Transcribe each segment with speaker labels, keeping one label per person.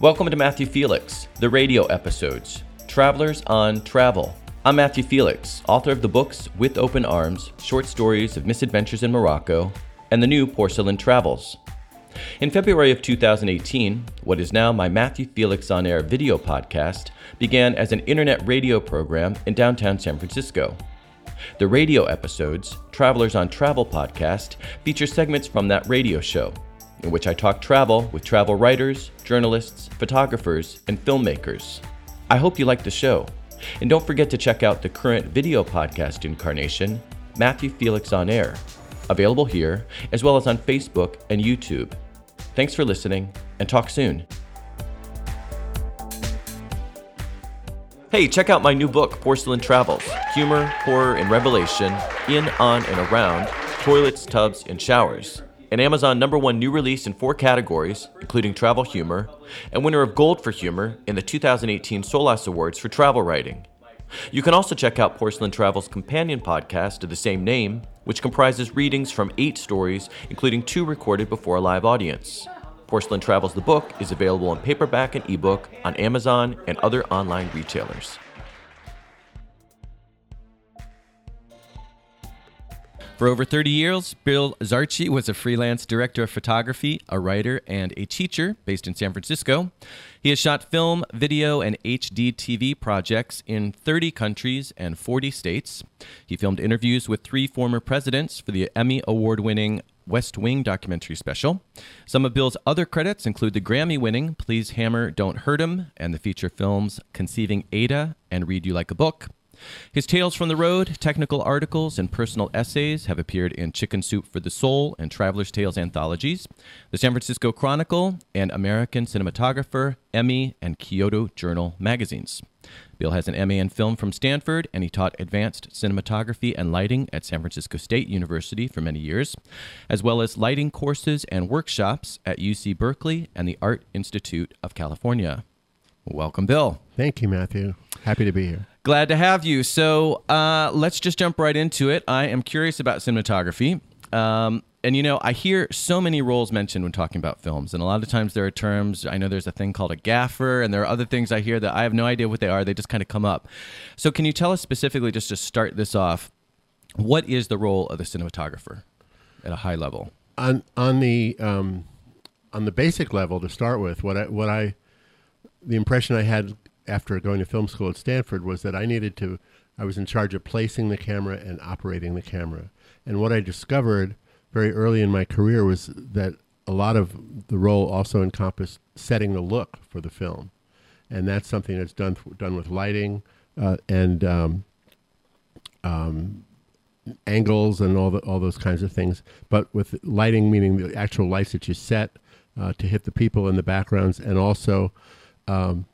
Speaker 1: Welcome to Matthew Felix, the radio episodes, Travelers on Travel. I'm Matthew Felix, author of the books With Open Arms, Short Stories of Misadventures in Morocco, and the new Porcelain Travels. In February of 2018, what is now my Matthew Felix on Air video podcast began as an internet radio program in downtown San Francisco. The radio episodes, Travelers on Travel podcast, feature segments from that radio show in which I talk travel with travel writers, journalists, photographers, and filmmakers. I hope you like the show. And don't forget to check out the current video podcast incarnation, Matthew Felix on Air, available here as well as on Facebook and YouTube. Thanks for listening and talk soon. Hey, check out my new book, Porcelain Travels Humor, Horror, and Revelation in, on, and around toilets, tubs, and showers an Amazon number one new release in four categories, including travel humor, and winner of Gold for Humor in the 2018 SOLAS Awards for travel writing. You can also check out Porcelain Travel's companion podcast of the same name, which comprises readings from eight stories, including two recorded before a live audience. Porcelain Travels the book is available in paperback and ebook on Amazon and other online retailers. For over 30 years, Bill Zarchy was a freelance director of photography, a writer, and a teacher based in San Francisco. He has shot film, video, and HD TV projects in 30 countries and 40 states. He filmed interviews with three former presidents for the Emmy Award winning West Wing documentary special. Some of Bill's other credits include the Grammy winning Please Hammer, Don't Hurt 'Em, and the feature films Conceiving Ada and Read You Like a Book. His Tales from the Road, technical articles, and personal essays have appeared in Chicken Soup for the Soul and Traveler's Tales anthologies, the San Francisco Chronicle, and American Cinematographer, Emmy, and Kyoto Journal magazines. Bill has an MA in film from Stanford, and he taught advanced cinematography and lighting at San Francisco State University for many years, as well as lighting courses and workshops at UC Berkeley and the Art Institute of California. Welcome, Bill.
Speaker 2: Thank you, Matthew. Happy to be here.
Speaker 1: Glad to have you. So uh, let's just jump right into it. I am curious about cinematography. Um, and you know, I hear so many roles mentioned when talking about films, and a lot of times there are terms. I know there's a thing called a gaffer, and there are other things I hear that I have no idea what they are. They just kind of come up. So, can you tell us specifically, just to start this off, what is the role of the cinematographer at a high level?
Speaker 2: On on the um, on the basic level, to start with, what I what I the impression I had after going to film school at Stanford was that I needed to, I was in charge of placing the camera and operating the camera. And what I discovered very early in my career was that a lot of the role also encompassed setting the look for the film. And that's something that's done, done with lighting uh, and um, um, angles and all, the, all those kinds of things. But with lighting, meaning the actual lights that you set uh, to hit the people in the backgrounds, and also um,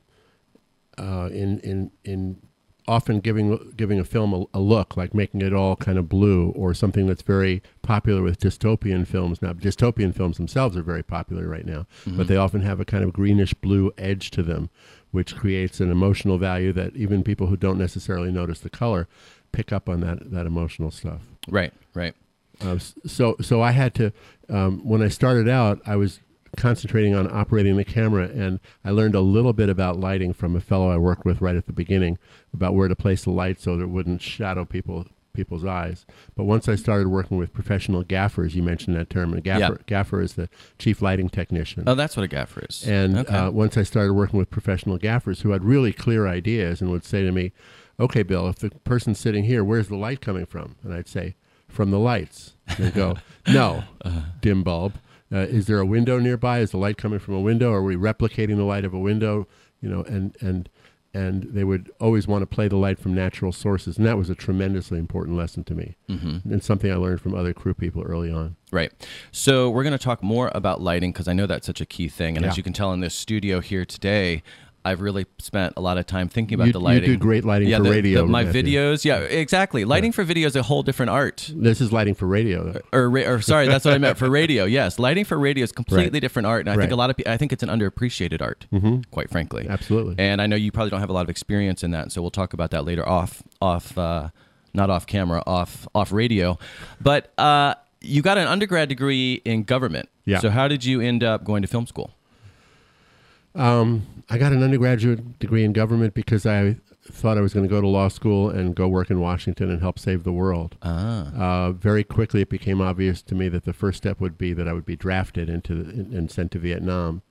Speaker 2: uh, in in in often giving giving a film a, a, look, like making it all kind of blue, or something that's very popular with dystopian films. Now, dystopian films themselves are very popular right now, mm-hmm. but they often have a kind of greenish blue edge to them, which creates an emotional value that even people who don't necessarily notice the color pick up on that that emotional stuff.
Speaker 1: Right, right.
Speaker 2: Uh, so so I had to um, when I started out, I was concentrating on operating the camera. And I learned a little bit about lighting from a fellow I worked with right at the beginning about where to place the light so that it wouldn't shadow people people's eyes. But once I started working with professional gaffers, you mentioned that term. A gaffer, gaffer is the chief lighting technician.
Speaker 1: Oh, that's what a gaffer is.
Speaker 2: And okay. uh, once I started working with professional gaffers who had really clear ideas and would say to me, "Okay, Bill, if the person's sitting here, where's the light coming from?" And I'd say, "From the lights." And they'd go, "No, uh-huh. dim bulb." Uh, is there a window nearby? Is the light coming from a window? Are we replicating the light of a window? You know, and and and they would always want to play the light from natural sources, and that was a tremendously important lesson to me, mm-hmm. and something I learned from other crew people early on.
Speaker 1: Right. So we're going to talk more about lighting because I know that's such a key thing, and yeah. as you can tell in this studio here today, I've really spent a lot of time thinking about
Speaker 2: you,
Speaker 1: the lighting.
Speaker 2: You do great lighting
Speaker 1: yeah,
Speaker 2: for
Speaker 1: the,
Speaker 2: radio.
Speaker 1: The, my videos, yeah, exactly. Lighting yeah. for video is a whole different art.
Speaker 2: This is lighting for radio.
Speaker 1: Or, or, or sorry, that's what I meant for radio. Yes, lighting for radio is completely right. different art, and I right. think a lot of people, I think it's an underappreciated art, mm-hmm. quite frankly.
Speaker 2: Absolutely.
Speaker 1: And I know you probably don't have a lot of experience in that, so we'll talk about that later off, off, uh, not off camera, off, off radio, but. Uh, you got an undergrad degree in government.
Speaker 2: Yeah.
Speaker 1: So how did you end up going to film school?
Speaker 2: Um, I got an undergraduate degree in government because I thought I was going to go to law school and go work in Washington and help save the world.
Speaker 1: Ah.
Speaker 2: Uh, very quickly, it became obvious to me that the first step would be that I would be drafted into the, and sent to Vietnam.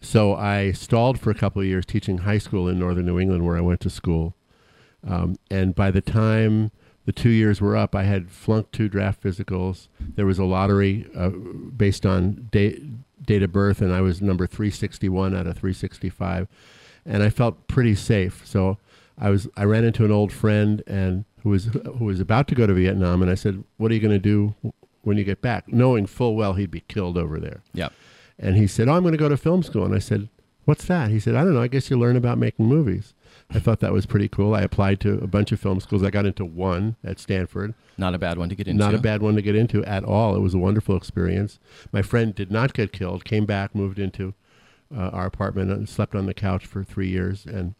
Speaker 2: So I stalled for a couple of years teaching high school in northern New England, where I went to school. Um, and by the time the two years were up, I had flunked two draft physicals. There was a lottery uh, based on date, date of birth, and I was number 361 out of 365. And I felt pretty safe. So I was I ran into an old friend and who was who was about to go to Vietnam, and I said, "What are you going to do when you get back?" Knowing full well he'd be killed over there.
Speaker 1: Yep.
Speaker 2: And he said, "Oh, I'm going to go to film school." And I said, "What's that?" He said, "I don't know. I guess you learn about making movies." I thought that was pretty cool. I applied to a bunch of film schools. I got into one at Stanford.
Speaker 1: Not a bad one to get into.
Speaker 2: Not a bad one to get into at all. It was a wonderful experience. My friend did not get killed. Came back, moved into uh, our apartment, and slept on the couch for three years. And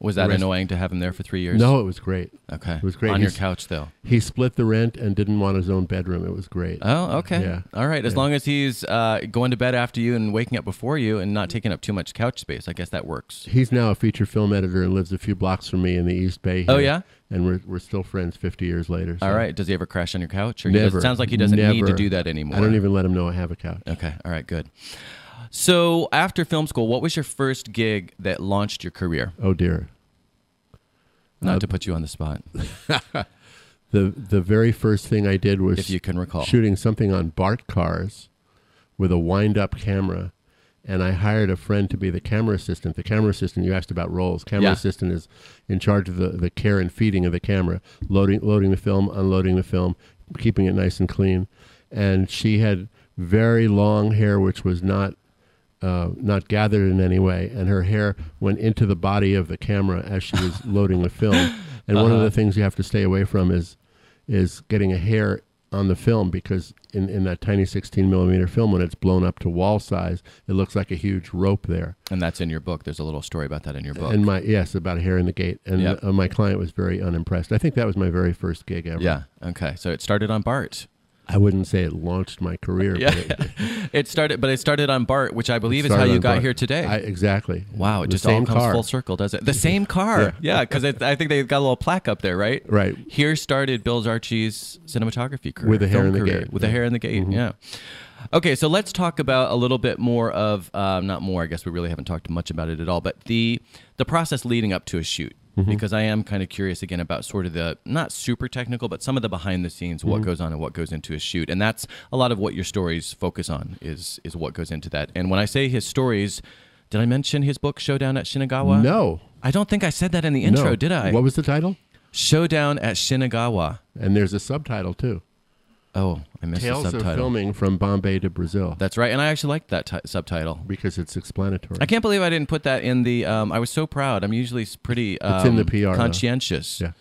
Speaker 1: Was that
Speaker 2: rest-
Speaker 1: annoying to have him there for three years?
Speaker 2: no, it was great.
Speaker 1: Okay.
Speaker 2: it was great.
Speaker 1: On your couch, though.
Speaker 2: He split the rent and didn't want his own bedroom. It was great.
Speaker 1: Oh, okay.
Speaker 2: Yeah.
Speaker 1: All right. As
Speaker 2: Yeah.
Speaker 1: long as he's uh, going to bed after you and waking up before you and not taking up too much couch space, I guess that works.
Speaker 2: He's now a feature film editor and lives a few blocks from me in the East Bay.
Speaker 1: Oh,
Speaker 2: here.
Speaker 1: yeah?
Speaker 2: and we're we're still friends 50 years later. so-
Speaker 1: All right. Does he ever crash on your couch? Or he
Speaker 2: Never.
Speaker 1: does, sounds like he doesn't need to
Speaker 2: Never.
Speaker 1: do that anymore.
Speaker 2: I don't even let him know I have a couch.
Speaker 1: Okay. All right. Good. So after film school, what was your first gig that launched your career?
Speaker 2: Oh dear.
Speaker 1: Not
Speaker 2: Uh,
Speaker 1: to put you on the spot,
Speaker 2: The the very first thing I did was
Speaker 1: if you can recall.
Speaker 2: shooting something on BART cars with a wind up camera. And I hired a friend to be the camera assistant. The camera assistant, you asked about roles. Camera
Speaker 1: Yeah.
Speaker 2: assistant is in charge of the, the care and feeding of the camera, loading loading the film, unloading the film, keeping it nice and clean. And she had very long hair, which was not uh, not gathered in any way, and her hair went into the body of the camera as she was loading the film. And one of
Speaker 1: Uh-huh.
Speaker 2: the things you have to stay away from is is getting a hair on the film because in, in that tiny 16 millimeter film, when it's blown up to wall size, it looks like a huge rope there.
Speaker 1: and that's in your book. There's a little story about that in your book.
Speaker 2: And my yes, about a hair in the gate, and
Speaker 1: Yep.
Speaker 2: uh, my client was very unimpressed. I think that was my very first gig ever.
Speaker 1: yeah. Okay. So it started on BART.
Speaker 2: I wouldn't say it launched my career.
Speaker 1: Yeah.
Speaker 2: but it,
Speaker 1: It started, but it started on BART, which I believe is how you got
Speaker 2: BART.
Speaker 1: here today.
Speaker 2: I, exactly.
Speaker 1: wow, it
Speaker 2: The
Speaker 1: just all comes
Speaker 2: car.
Speaker 1: full circle, does it? The same car. Yeah, because I think they got a little plaque up there, right?
Speaker 2: Right.
Speaker 1: Here started Bill Zarchy's cinematography career.
Speaker 2: With a hair in the
Speaker 1: career,
Speaker 2: gate.
Speaker 1: With
Speaker 2: Yeah.
Speaker 1: hair in the gate, yeah. Okay, so let's talk about a little bit more of, um, not more, I guess we really haven't talked much about it at all, but the the process leading up to a shoot. Mm-hmm. Because I am kind of curious again about sort of the not super technical, but some of the behind the scenes, what mm-hmm. goes on and what goes into a shoot, and that's a lot of what your stories focus on is is what goes into that. And when I say his stories, did I mention his book Showdown at Shinagawa?
Speaker 2: No.
Speaker 1: I don't think I said that in the intro,
Speaker 2: no.
Speaker 1: did I?
Speaker 2: What was the title?
Speaker 1: Showdown at Shinagawa.
Speaker 2: And there's a subtitle too.
Speaker 1: Oh, I missed
Speaker 2: Tales
Speaker 1: the
Speaker 2: of
Speaker 1: subtitle.
Speaker 2: filming from Bombay to Brazil
Speaker 1: That's right, and I actually liked that ti subtitle.
Speaker 2: because it's explanatory.
Speaker 1: I can't believe I didn't put that in the. Um, I was so proud. I'm usually s- pretty. Um,
Speaker 2: It's in the PR, though.
Speaker 1: Conscientious.
Speaker 2: Yeah.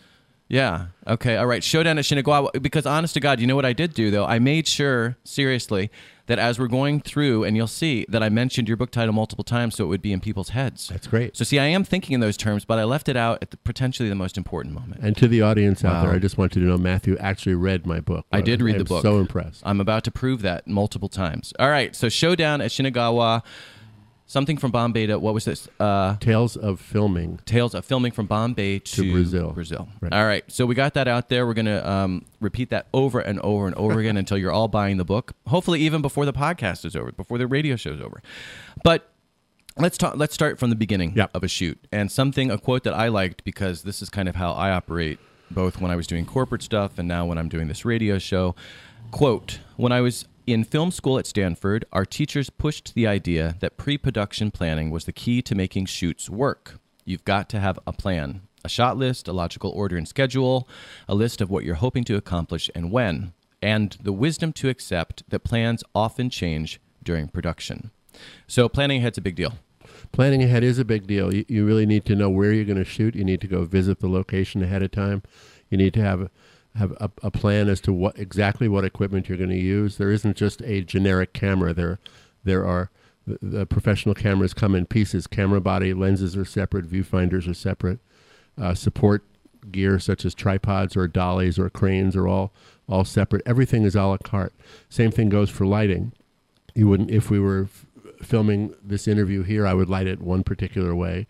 Speaker 1: Yeah. Okay. All right. Showdown at Shinagawa. Because honest to God, you know what I did do though? I made sure, seriously, that as we're going through, and you'll see that I mentioned your book title multiple times, so it would be in people's heads.
Speaker 2: That's great.
Speaker 1: So see, I am thinking in those terms, but I left it out at the, potentially the most important moment.
Speaker 2: And to the audience out there, I just want you to know Matthew actually read my book.
Speaker 1: I did read
Speaker 2: I'm
Speaker 1: the book.
Speaker 2: So impressed.
Speaker 1: I'm about to prove that multiple times. All right. So Showdown at Shinagawa. Something from Bombay to what was this? Uh,
Speaker 2: Tales of filming.
Speaker 1: Tales of filming from Bombay to,
Speaker 2: Brazil.
Speaker 1: Brazil.
Speaker 2: Right.
Speaker 1: All right. So we got that out there. We're gonna um, repeat that over and over and over again until you're all buying the book. Hopefully, even before the podcast is over, before the radio show's over. But let's talk. Let's start from the beginning
Speaker 2: Yep.
Speaker 1: of a shoot and something a quote that I liked because this is kind of how I operate, both when I was doing corporate stuff and now when I'm doing this radio show. Quote: When I was in film school at Stanford, our teachers pushed the idea that pre-production planning was the key to making shoots work. You've got to have a plan, a shot list, a logical order and schedule, a list of what you're hoping to accomplish and when, and the wisdom to accept that plans often change during production. So planning ahead's a big deal.
Speaker 2: Planning ahead is a big deal. You, you really need to know where you're going to shoot. You need to go visit the location ahead of time. You need to have have a, a plan as to what exactly what equipment you're going to use. There isn't just a generic camera. There there are the, the professional cameras come in pieces. Camera body lenses are separate. Viewfinders are separate. Uh, support gear such as tripods or dollies or cranes are all all separate. Everything is a la carte. Same thing goes for lighting. You wouldn't if we were filming this interview here, I would light it one particular way,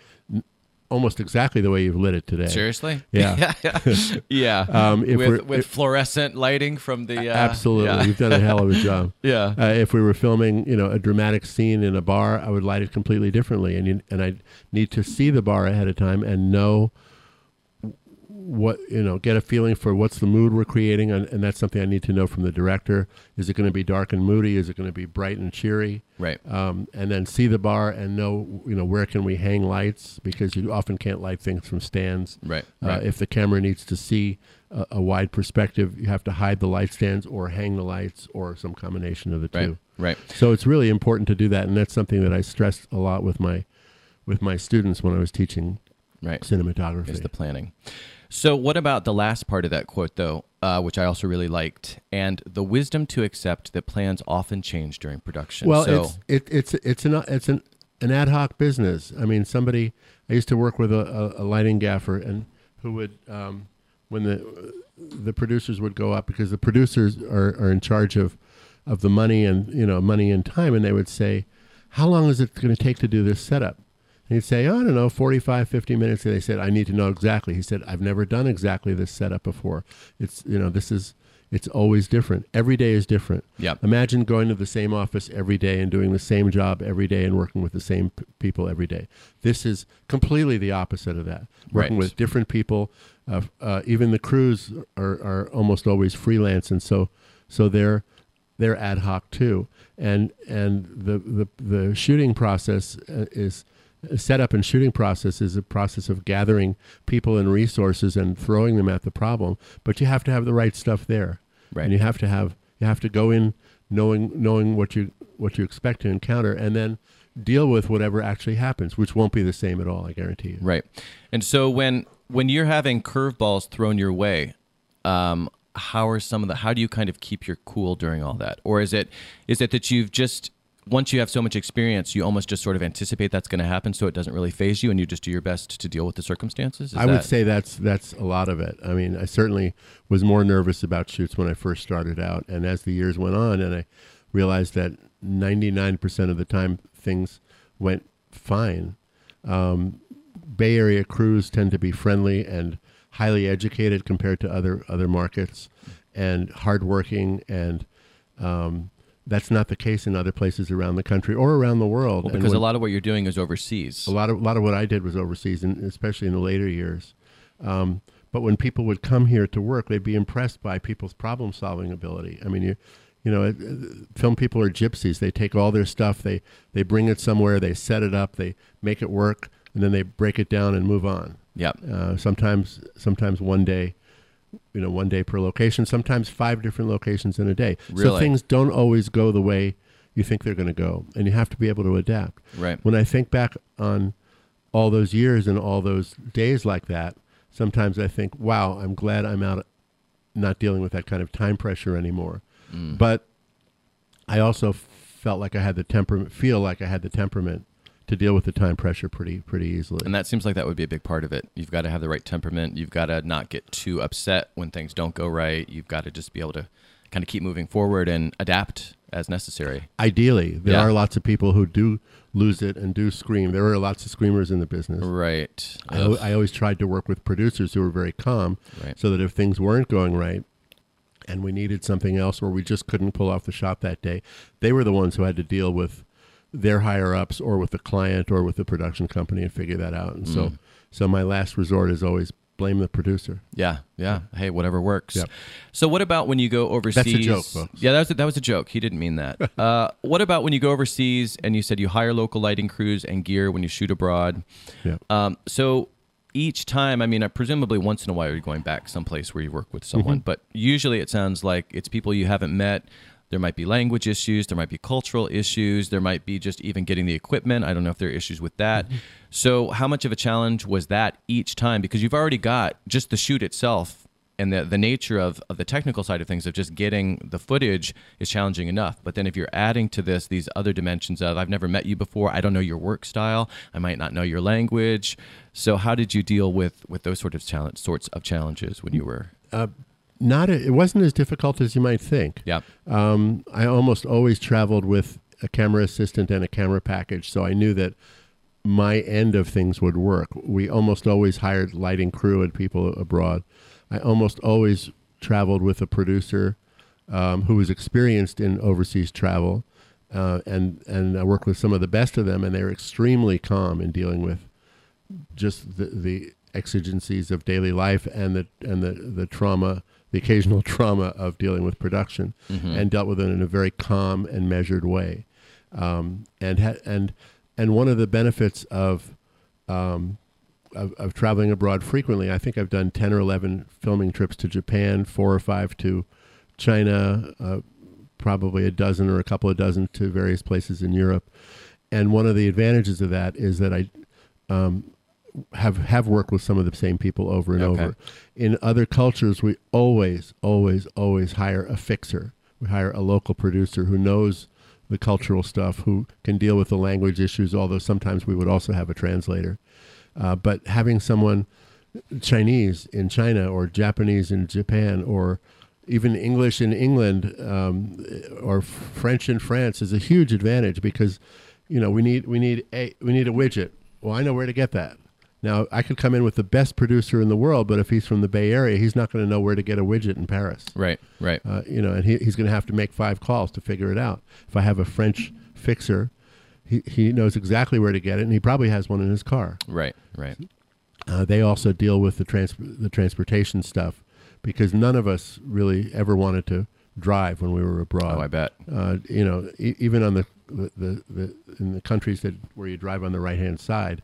Speaker 2: almost exactly the way you've lit it today.
Speaker 1: Seriously?
Speaker 2: Yeah.
Speaker 1: yeah.
Speaker 2: Um,
Speaker 1: with with
Speaker 2: if-
Speaker 1: fluorescent lighting from the uh,
Speaker 2: Absolutely,
Speaker 1: yeah.
Speaker 2: you've done a hell of a job.
Speaker 1: Yeah.
Speaker 2: Uh, if we were filming, you know, a dramatic scene in a bar, I would light it completely differently, and you, and I need to see the bar ahead of time and know what you know, get a feeling for what's the mood we're creating, and, and that's something I need to know from the director. Is it going to be dark and moody? Is it going to be bright and cheery?
Speaker 1: Right.
Speaker 2: Um, and then see the bar and know, you know, where can we hang lights because you often can't light things from stands.
Speaker 1: Right.
Speaker 2: Uh,
Speaker 1: Right.
Speaker 2: if the camera needs to see a, a wide perspective, you have to hide the light stands or hang the lights or some combination of the
Speaker 1: right.
Speaker 2: two.
Speaker 1: Right.
Speaker 2: So it's really important to do that, and that's something that I stressed a lot with my with my students when I was teaching
Speaker 1: Right.
Speaker 2: cinematography.
Speaker 1: Is the planning. So, what about the last part of that quote, though, uh, which I also really liked, and the wisdom to accept that plans often change during production.
Speaker 2: well,
Speaker 1: so,
Speaker 2: it's it, it's it's an it's an an ad hoc business. I mean, somebody I used to work with a, a, a lighting gaffer, and who would um, when the the producers would go up because the producers are, are in charge of of the money and you know money and time, and they would say, "How long is it going to take to do this setup?" He'd say, oh, I don't know, 45, 50 minutes. And they said, I need to know exactly. He said, I've never done exactly this setup before. It's, you know, this is, it's always different. Every day is different.
Speaker 1: Yep.
Speaker 2: Imagine going to the same office every day and doing the same job every day and working with the same p- people every day. This is completely the opposite of that. Working
Speaker 1: Right.
Speaker 2: with different people. Uh, uh, even the crews are, are almost always freelance. And so, so they're, they're ad hoc too. And, and the, the, the shooting process uh, is, setup and shooting process is a process of gathering people and resources and throwing them at the problem. But you have to have the right stuff there,
Speaker 1: Right.
Speaker 2: and you have to have you have to go in knowing knowing what you what you expect to encounter, and then deal with whatever actually happens, which won't be the same at all. I guarantee you.
Speaker 1: Right. And so when when you're having curveballs thrown your way, um, how are some of the how do you kind of keep your cool during all that? Or is it is it that you've just once you have so much experience, you almost just sort of anticipate that's going to happen, so it doesn't really phase you, and you just do your best to deal with the circumstances. Is
Speaker 2: I would say that's that's a lot of it. I mean, I certainly was more nervous about shoots when I first started out, and as the years went on, and I realized that ninety nine percent of the time things went fine. Um, Bay Area crews tend to be friendly and highly educated compared to other other markets, and hardworking, and um, that's not the case in other places around the country or around the world.
Speaker 1: Well, because
Speaker 2: when-
Speaker 1: a lot of what you're doing is overseas.
Speaker 2: a lot of a lot of what I did was overseas, and especially in the later years. Um, but when people would come here to work, they'd be impressed by people's problem solving ability. I mean, you, you know, uh, film people are gypsies. They take all their stuff, they they bring it somewhere, they set it up, they make it work, and then they break it down and move on.
Speaker 1: Yep.
Speaker 2: Uh, sometimes sometimes one day, you know, one day per location. Sometimes five different locations in a day. So things don't always go the way you think they're going to go, and you have to be able to adapt
Speaker 1: Right.
Speaker 2: when I think back on all those years and all those days like that, sometimes I think, wow, I'm glad I'm out, not dealing with that kind of time pressure anymore.
Speaker 1: Mm.
Speaker 2: But I also felt like I had the temperament, feel like I had the temperament to deal with the time pressure pretty, pretty easily.
Speaker 1: And that seems like that would be a big part of it. You've got to have the right temperament. You've got to not get too upset when things don't go right. You've got to just be able to kind of keep moving forward and adapt as necessary.
Speaker 2: Ideally, there
Speaker 1: Yeah.
Speaker 2: are lots of people who do lose it and do scream. There are lots of screamers in the business.
Speaker 1: Right.
Speaker 2: I. I always tried to work with producers who were very calm,
Speaker 1: Right.
Speaker 2: so that if things weren't going right and we needed something else or we just couldn't pull off the shot that day, they were the ones who had to deal with their higher ups or with the client or with the production company and figure that out. And so,
Speaker 1: Mm.
Speaker 2: so my last resort is always blame the producer.
Speaker 1: Yeah, yeah. Hey, whatever works.
Speaker 2: Yep.
Speaker 1: So, what about when you go overseas?
Speaker 2: That's a joke, folks.
Speaker 1: Yeah, that was a, that was a joke. He didn't mean that. uh, what about when you go overseas and you said you hire local lighting crews and gear when you shoot abroad?
Speaker 2: Yeah.
Speaker 1: Um, so each time, I mean, uh, presumably once in a while you're going back someplace where you work with someone,
Speaker 2: Mm-hmm.
Speaker 1: but usually it sounds like it's people you haven't met. There might be language issues. There might be cultural issues. There might be just even getting the equipment. I don't know if there are issues with that.
Speaker 2: Mm-hmm.
Speaker 1: So, how much of a challenge was that each time? Because you've already got just the shoot itself and the, the nature of, of the technical side of things of just getting the footage is challenging enough. But then if you're adding to this these other dimensions of I've never met you before, I don't know your work style, I might not know your language. So how did you deal with with those sort of challenge sorts of challenges when you were
Speaker 2: Not a, it wasn't as difficult as you might think.
Speaker 1: yeah
Speaker 2: Um, I almost always traveled with a camera assistant and a camera package, so I knew that my end of things would work. We almost always hired lighting crew and people abroad. I almost always traveled with a producer um, who was experienced in overseas travel, uh, and and I worked with some of the best of them, and they were extremely calm in dealing with just the, the exigencies of daily life and the and the, the trauma, the occasional trauma of dealing with production, and dealt with it in a very calm and measured way. Um, and ha- and and one of the benefits of, um, of of traveling abroad frequently, I think I've done ten or eleven filming trips to Japan, four or five to China, uh, probably a dozen or a couple of dozen to various places in Europe. And one of the advantages of that is that I um, have have worked with some of the same people over and
Speaker 1: Okay.
Speaker 2: over. In other cultures, we always, always, always hire a fixer. We hire a local producer who knows the cultural stuff, who can deal with the language issues. Although sometimes we would also have a translator. Uh, but having someone Chinese in China or Japanese in Japan or even English in England um, or French in France is a huge advantage because you know we need we need a we need a widget. Well, I know where to get that. Now I could come in with the best producer in the world, but if he's from the Bay Area, he's not going to know where to get a widget in Paris.
Speaker 1: Right, right.
Speaker 2: Uh, you know, and he, he's going to have to make five calls to figure it out. If I have a French fixer, he, he knows exactly where to get it, and he probably has one in his car.
Speaker 1: Right, right.
Speaker 2: Uh, they also deal with the trans- the transportation stuff because none of us really ever wanted to drive when we were abroad.
Speaker 1: Oh, I bet.
Speaker 2: Uh, you know, e- even on the, the, the, the in the countries that where you drive on the right hand side,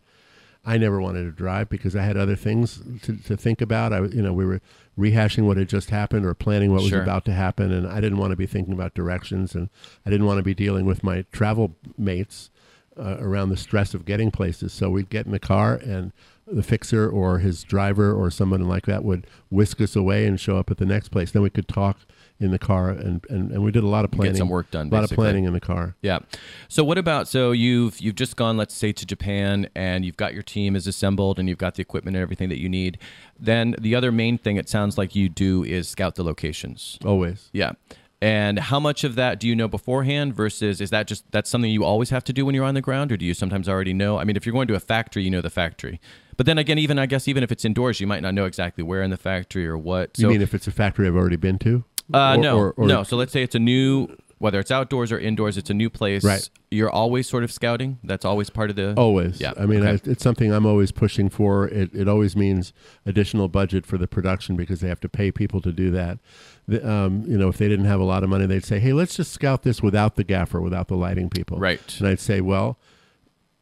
Speaker 2: I never wanted to drive because I had other things to, to think about. I, you know, we were rehashing what had just happened or planning what was
Speaker 1: Sure.
Speaker 2: about to happen, and I didn't want to be thinking about directions, and I didn't want to be dealing with my travel mates uh, around the stress of getting places. So we'd get in the car, and the fixer or his driver or someone like that would whisk us away and show up at the next place. Then we could talk in the car, and, and, and we did a lot of planning.
Speaker 1: some work done,
Speaker 2: A lot
Speaker 1: basically.
Speaker 2: of planning in the car.
Speaker 1: Yeah. So what about so you've you've just gone let's say to Japan and you've got your team is assembled and you've got the equipment and everything that you need. Then the other main thing it sounds like you do is scout the locations.
Speaker 2: Always.
Speaker 1: Yeah. And how much of that do you know beforehand versus is that just that's something you always have to do when you're on the ground or do you sometimes already know? I mean, if you're going to a factory, you know the factory. But then again, even I guess even if it's indoors, you might not know exactly where in the factory or what. So
Speaker 2: you mean if it's a factory I've already been to?
Speaker 1: Uh,
Speaker 2: Or-
Speaker 1: no,
Speaker 2: or- or-
Speaker 1: no. So let's say it's a new, whether it's outdoors or indoors, it's a new place.
Speaker 2: Right.
Speaker 1: You're always sort of scouting. That's always part of the.
Speaker 2: Always.
Speaker 1: Yeah,
Speaker 2: I mean,
Speaker 1: okay.
Speaker 2: I, it's something I'm always pushing for. It, it always means additional budget for the production because they have to pay people to do that. The, um, you know, if they didn't have a lot of money, they'd say, "Hey, let's just scout this without the gaffer, without the lighting people."
Speaker 1: Right.
Speaker 2: And I'd say, "Well,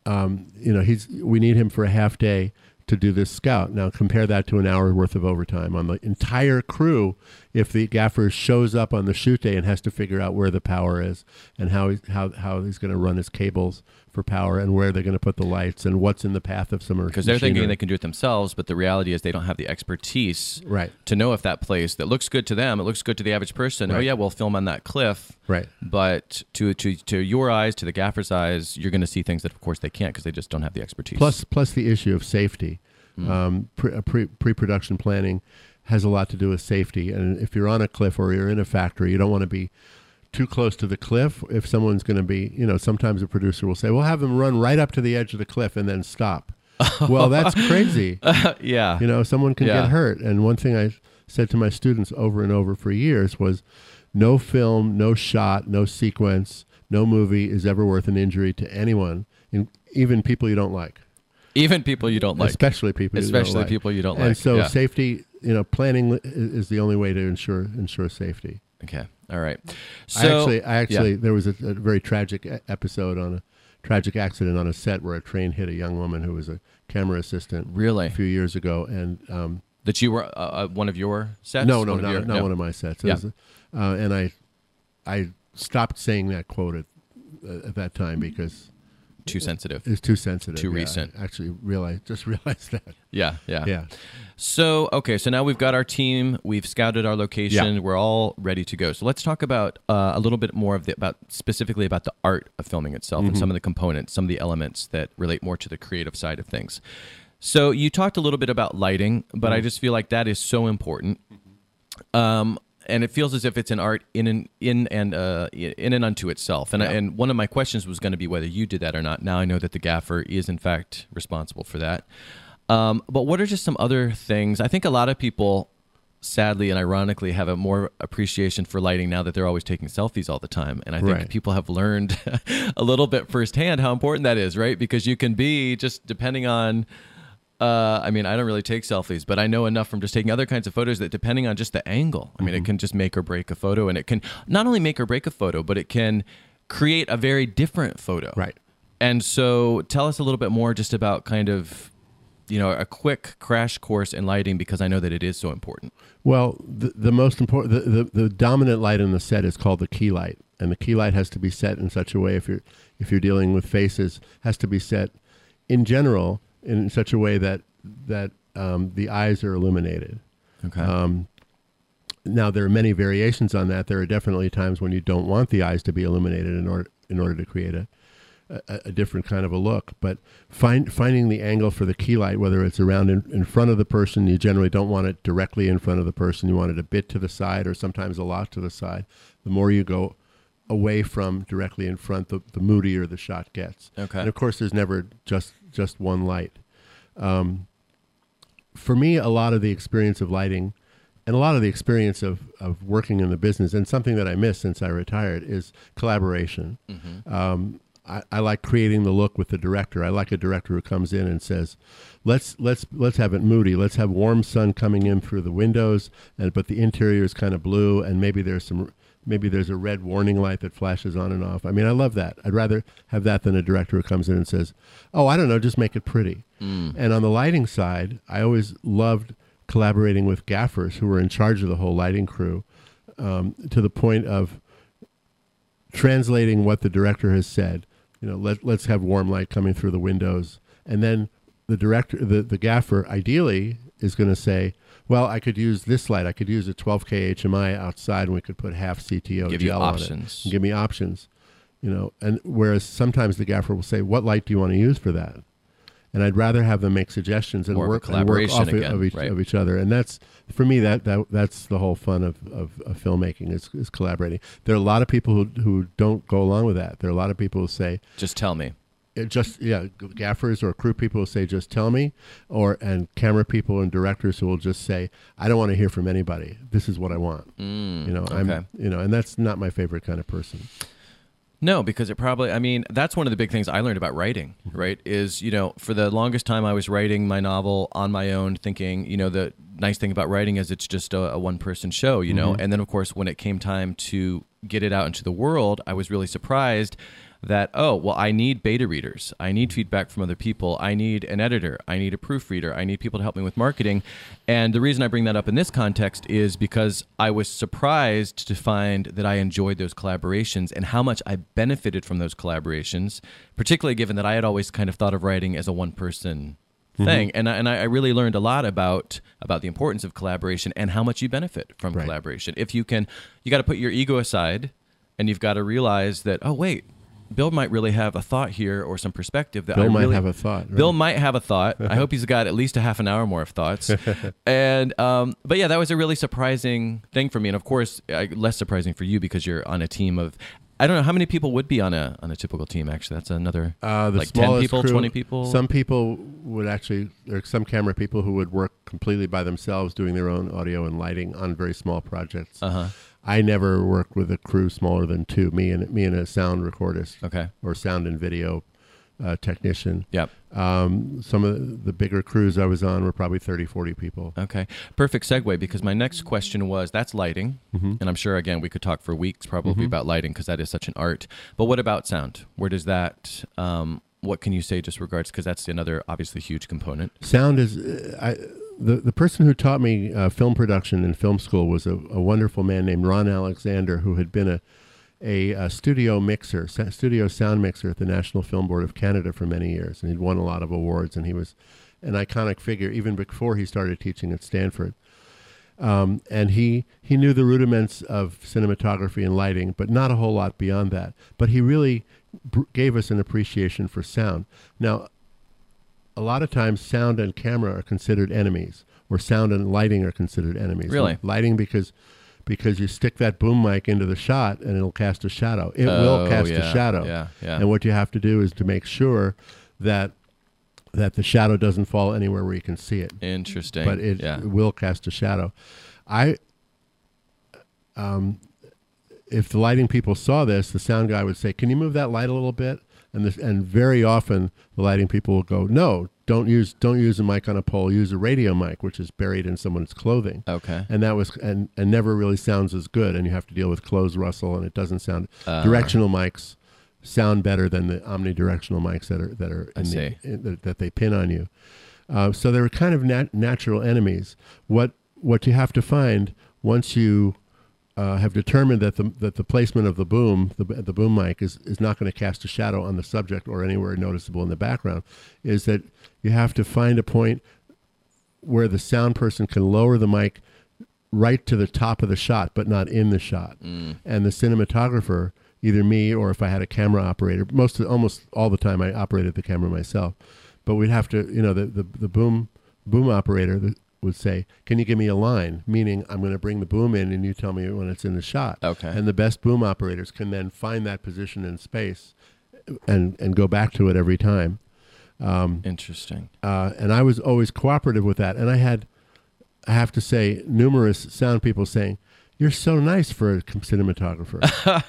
Speaker 2: um, you know, he's we need him for a half day to do this scout. Now compare that to an hour worth of overtime on the entire crew. If the gaffer shows up on the shoot day and has to figure out where the power is and how he's, how how he's going to run his cables for power and where they're going to put the lights and what's in the path of some
Speaker 1: because they're thinking they can do it themselves, but the reality is they don't have the expertise
Speaker 2: Right.
Speaker 1: to know if that place that looks good to them, it looks good to the average person. Oh yeah, we'll film on that cliff.
Speaker 2: Right.
Speaker 1: But to to to your eyes, to the gaffer's eyes, you're going to see things that of course they can't because they just don't have the expertise.
Speaker 2: Plus, plus the issue of safety. Um, uh, pre, pre-production planning has a lot to do with safety. And if you're on a cliff or you're in a factory, you don't want to be too close to the cliff. If someone's going to be, you know, sometimes a producer will say, "We'll have them run right up to the edge of the cliff and then stop." well, that's crazy.
Speaker 1: Uh, yeah,
Speaker 2: You know, someone can
Speaker 1: Yeah.
Speaker 2: get hurt. And one thing I said to my students over and over for years was, no film, no shot, no sequence, no movie is ever worth an injury to anyone, and even people you don't like
Speaker 1: even people you don't like.
Speaker 2: especially people you
Speaker 1: especially
Speaker 2: don't like.
Speaker 1: people you don't like and
Speaker 2: so
Speaker 1: yeah.
Speaker 2: safety you know planning is the only way to ensure ensure safety
Speaker 1: Okay, all right.
Speaker 2: I
Speaker 1: So
Speaker 2: actually i actually
Speaker 1: yeah.
Speaker 2: there was a, a very tragic episode on a tragic accident on a set where a train hit a young woman who was a camera assistant
Speaker 1: Really?
Speaker 2: a few years ago and um
Speaker 1: that you were uh, uh, one of your sets.
Speaker 2: no no
Speaker 1: One
Speaker 2: not,
Speaker 1: your-
Speaker 2: not
Speaker 1: no.
Speaker 2: one of my sets It
Speaker 1: Yeah.
Speaker 2: uh, and i i stopped saying that quote at, at that time because
Speaker 1: too sensitive.
Speaker 2: it's too sensitive
Speaker 1: Too
Speaker 2: Yeah, I
Speaker 1: recent.
Speaker 2: actually realized just realized that
Speaker 1: Yeah, yeah,
Speaker 2: yeah
Speaker 1: So okay, so now we've got our team. We've scouted our location.
Speaker 2: Yeah.
Speaker 1: We're all ready to go. So let's talk about uh, a little bit more of the about specifically about the art of filming itself
Speaker 2: Mm-hmm.
Speaker 1: and some of the components, some of the elements that relate more to the creative side of things. So you talked a little bit about lighting, but
Speaker 2: Mm-hmm.
Speaker 1: I just feel like that is so important. Um, and it feels as if it's an art in and in and uh, in and unto itself. And
Speaker 2: Yeah.
Speaker 1: and one of my questions was going to be whether you did that or not. Now I know that the gaffer is in fact responsible for that. Um, but what are just some other things? I think a lot of people, sadly and ironically, have a more appreciation for lighting now that they're always taking selfies all the time. And I think
Speaker 2: Right.
Speaker 1: people have learned a little bit firsthand how important that is, right? Because you can be just depending on. Uh, I mean, I don't really take selfies, but I know enough from just taking other kinds of photos that depending on just the angle, I mean, it can just make or break a photo, and it can not only make or break a photo, but it can create a very different photo.
Speaker 2: Right.
Speaker 1: And so, tell us a little bit more just about kind of, you know, a quick crash course in lighting because I know that it is so important.
Speaker 2: Well, the, the most important, the, the, the dominant light in the set is called the key light, and the key light has to be set in such a way if you're if you're dealing with faces has to be set in general in such a way that that um, the eyes are illuminated.
Speaker 1: Okay.
Speaker 2: Um, now there are many variations on that. There are definitely times when you don't want the eyes to be illuminated in order in order to create a a, a different kind of a look. But find, finding the angle for the key light, whether it's around in, in front of the person, you generally don't want it directly in front of the person. You want it a bit to the side or sometimes a lot to the side. The more you go away from directly in front, the, the moodier the shot gets.
Speaker 1: Okay.
Speaker 2: And of course, there's never just just one light. Um, for me, a lot of the experience of lighting and a lot of the experience of, of working in the business and something that I miss since I retired is collaboration. Um, I, I like creating the look with the director. I like a director who comes in and says, "Let's let's let's have it moody. Let's have warm sun coming in through the windows, and but the interior is kind of blue, and maybe there's some maybe there's a red warning light that flashes on and off. I mean, I love that. I'd rather have that than a director who comes in and says, "Oh, I don't know, just make it pretty." And on the lighting side, I always loved collaborating with gaffers who were in charge of the whole lighting crew, um, to the point of translating what the director has said. You know, let let's have warm light coming through the windows, and then the director, the the gaffer, ideally is going to say, "Well, I could use this light. I could use a 12k HMI outside, and we could put half CTO
Speaker 1: Give
Speaker 2: gel on it.
Speaker 1: options.
Speaker 2: Give me options." You know, and whereas sometimes the gaffer will say, "What light do you want to use for that?" And I'd rather have them make suggestions and
Speaker 1: More of a
Speaker 2: work and work
Speaker 1: collaboration
Speaker 2: off of-
Speaker 1: again,
Speaker 2: of each
Speaker 1: right.
Speaker 2: of each other. And that's for me that, that that's the whole fun of, of, of filmmaking is, is collaborating. There are a lot of people who who don't go along with that. There are a lot of people who say
Speaker 1: just tell me.
Speaker 2: It just yeah gaffers or crew people will say just tell me or and camera people and directors who will just say I don't want to hear from anybody. This is what I want.
Speaker 1: Mm,
Speaker 2: You know,
Speaker 1: okay.
Speaker 2: I'm you know, and that's not my favorite kind of person.
Speaker 1: No, because it probably, I mean, that's one of the big things I learned about writing, right? Is, you know, for the longest time I was writing my novel on my own, thinking, you know, the nice thing about writing is it's just a, a one person show, you know? And then, of course, when it came time to get it out into the world, I was really surprised that, oh, well, I need beta readers. I need feedback from other people. I need an editor. I need a proofreader. I need people to help me with marketing. And the reason I bring that up in this context is because I was surprised to find that I enjoyed those collaborations and how much I benefited from those collaborations, particularly given that I had always kind of thought of writing as a one person mm-hmm. thing and I, and I I really learned a lot about about the importance of collaboration and how much you benefit from
Speaker 2: Right.
Speaker 1: collaboration if you can you got to put your ego aside and you've got to realize that oh wait Bill might really have a thought here or some perspective that
Speaker 2: Bill
Speaker 1: I
Speaker 2: might
Speaker 1: really,
Speaker 2: have a thought. right?
Speaker 1: Bill might have a thought. I hope he's got at least a half an hour more of thoughts. and um, but yeah, that was a really surprising thing for me, and of course, uh, less surprising for you because you're on a team of. I don't know how many people would be on a on a typical team. Actually, that's another
Speaker 2: Uh, the
Speaker 1: like ten
Speaker 2: smallest
Speaker 1: people,
Speaker 2: crew-
Speaker 1: twenty people.
Speaker 2: Some people would actually. Are some camera people who would work completely by themselves, doing their own audio and lighting on very small projects.
Speaker 1: Uh huh.
Speaker 2: I never worked with a crew smaller than two. Me and me and a sound recordist
Speaker 1: Okay.
Speaker 2: or sound and video uh, technician.
Speaker 1: Yep.
Speaker 2: Um, some of the, bigger crews I was on were probably 30, 40 people.
Speaker 1: Okay. Perfect segue because my next question was that's lighting.
Speaker 2: Mm-hmm.
Speaker 1: And I'm sure, again, we could talk for weeks probably about lighting because that is such an art. But what about sound? Where does that, um, what can you say just regards, because that's another obviously huge component.
Speaker 2: Sound is uh, I, the the person who taught me uh, film production in film school was a, a wonderful man named Ron Alexander, who had been a a, uh studio mixer, studio sound mixer at the National Film Board of Canada for many years, and he'd won a lot of awards, and he was an iconic figure even before he started teaching at Stanford. Um, and he he knew the rudiments of cinematography and lighting, but not a whole lot beyond that. But he really gave us an appreciation for sound. Now, a lot of times sound and camera are considered enemies or sound and lighting are considered enemies
Speaker 1: Really?
Speaker 2: lighting because because you stick that boom mic into the shot and it'll cast a shadow. It
Speaker 1: Oh,
Speaker 2: will cast
Speaker 1: yeah,
Speaker 2: a shadow.
Speaker 1: yeah, yeah.
Speaker 2: And what you have to do is to make sure that that the shadow doesn't fall anywhere where you can see it.
Speaker 1: Interesting.
Speaker 2: But it
Speaker 1: yeah.
Speaker 2: will cast a shadow. I um if the lighting people saw this, the sound guy would say, "Can you move that light a little bit?" And this, and very often the lighting people will go, "No, don't use don't use a mic on a pole. Use a radio mic, which is buried in someone's clothing."
Speaker 1: Okay.
Speaker 2: And that was and and never really sounds as good. And you have to deal with clothes rustle, and it doesn't sound.
Speaker 1: Uh.
Speaker 2: directional mics sound better than the omnidirectional mics that are that are in the, in, that, that they pin on you. Uh, so they were kind of nat- natural enemies. What what you have to find once you uh, have determined that the that the placement of the boom, the the boom mic, is is not going to cast a shadow on the subject or anywhere noticeable in the background, is that you have to find a point where the sound person can lower the mic right to the top of the shot, but not in the shot.
Speaker 1: Mm.
Speaker 2: And the cinematographer, either me or if I had a camera operator, most of, almost all the time I operated the camera myself. But we'd have to, you know, the the, the boom boom operator that would say, "Can you give me a line?" Meaning, I'm going to bring the boom in, and you tell me when it's in the shot.
Speaker 1: Okay.
Speaker 2: And the best boom operators can then find that position in space, and and go back to it every time.
Speaker 1: Interesting.
Speaker 2: Uh, and I was always cooperative with that. And I had, I have to say, numerous sound people saying, "You're so nice for a cinematographer."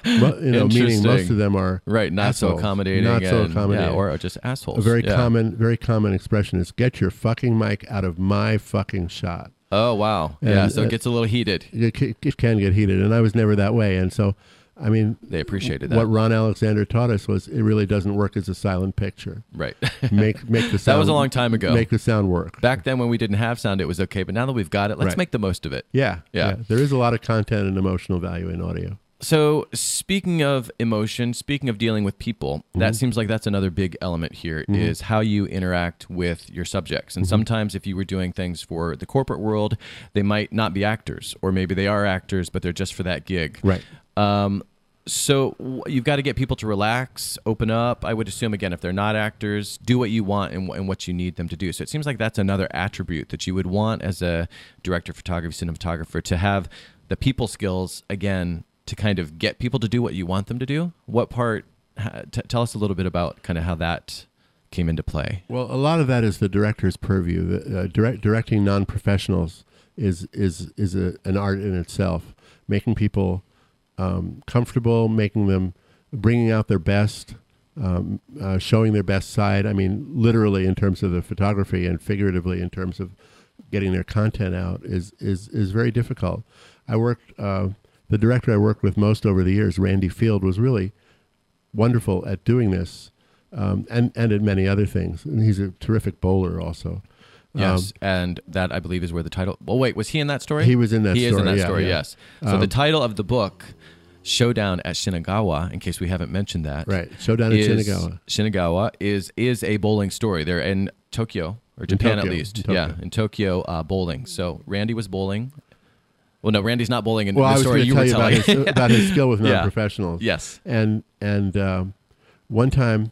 Speaker 2: Mo- you know, meaning most of them are
Speaker 1: Right. Not so accommodating.
Speaker 2: Not so accommodating.
Speaker 1: Yeah, or just assholes.
Speaker 2: a very
Speaker 1: Yeah.
Speaker 2: common, very common expression is "Get your fucking mic out of my fucking shot."
Speaker 1: Oh wow. yeah. So it gets a little heated.
Speaker 2: It, it can get heated, and I was never that way. And so, I mean,
Speaker 1: They appreciated that.
Speaker 2: what Ron Alexander taught us was it really doesn't work as a silent picture.
Speaker 1: right.
Speaker 2: Make make the sound.
Speaker 1: that was a long time ago.
Speaker 2: Make the sound work.
Speaker 1: Back then, when we didn't have sound, it was okay. But now that we've got it, let's
Speaker 2: Right.
Speaker 1: make the most of it.
Speaker 2: Yeah,
Speaker 1: Yeah.
Speaker 2: There is a lot of content and emotional value in audio.
Speaker 1: So, speaking of emotion, speaking of dealing with people,
Speaker 2: Mm-hmm.
Speaker 1: that seems like that's another big element here is how you interact with your subjects.
Speaker 2: Mm-hmm.
Speaker 1: And sometimes, if you were doing things for the corporate world, they might not be actors, or maybe they are actors, but they're just for that gig.
Speaker 2: Right.
Speaker 1: Um, so you've got to get people to relax, open up. I would assume again, if they're not actors, do what you want and, and what you need them to do. So it seems like that's another attribute that you would want as a director of photography, cinematographer, to have the people skills again to kind of get people to do what you want them to do. What part? T- tell us a little bit about kind of how that came into play.
Speaker 2: Well, a lot of that is the director's purview. Uh, direct, directing non-professionals is is is a, an art in itself. Making people um, comfortable, making them bringing out their best, um, uh, showing their best side. I mean, literally in terms of the photography and figuratively in terms of getting their content out is is is very difficult. I worked. Uh, the director I worked with most over the years, Randy Field, was really wonderful at doing this, um, and and at many other things. And he's a terrific bowler also.
Speaker 1: Yes, and that I believe is where the title. Well, wait, was he in that story?
Speaker 2: Um, He was in that
Speaker 1: He is in
Speaker 2: story,
Speaker 1: that
Speaker 2: yeah,
Speaker 1: story.
Speaker 2: yeah.
Speaker 1: Yes. So the
Speaker 2: Um,
Speaker 1: title of the book, "Showdown at Shinagawa," in case we haven't mentioned that,
Speaker 2: Right, Showdown at
Speaker 1: is-
Speaker 2: Shinagawa.
Speaker 1: Shinagawa is is a bowling story. They're in Tokyo or Japan
Speaker 2: Tokyo,
Speaker 1: at least. Yeah, in Tokyo, uh, bowling. So Randy was bowling. Well, no, Randy's not bowling in
Speaker 2: Well,
Speaker 1: the story you
Speaker 2: tell
Speaker 1: were
Speaker 2: you about
Speaker 1: telling.
Speaker 2: his, about his skill with
Speaker 1: Yeah.
Speaker 2: non-professionals.
Speaker 1: yes.
Speaker 2: and and um, one time,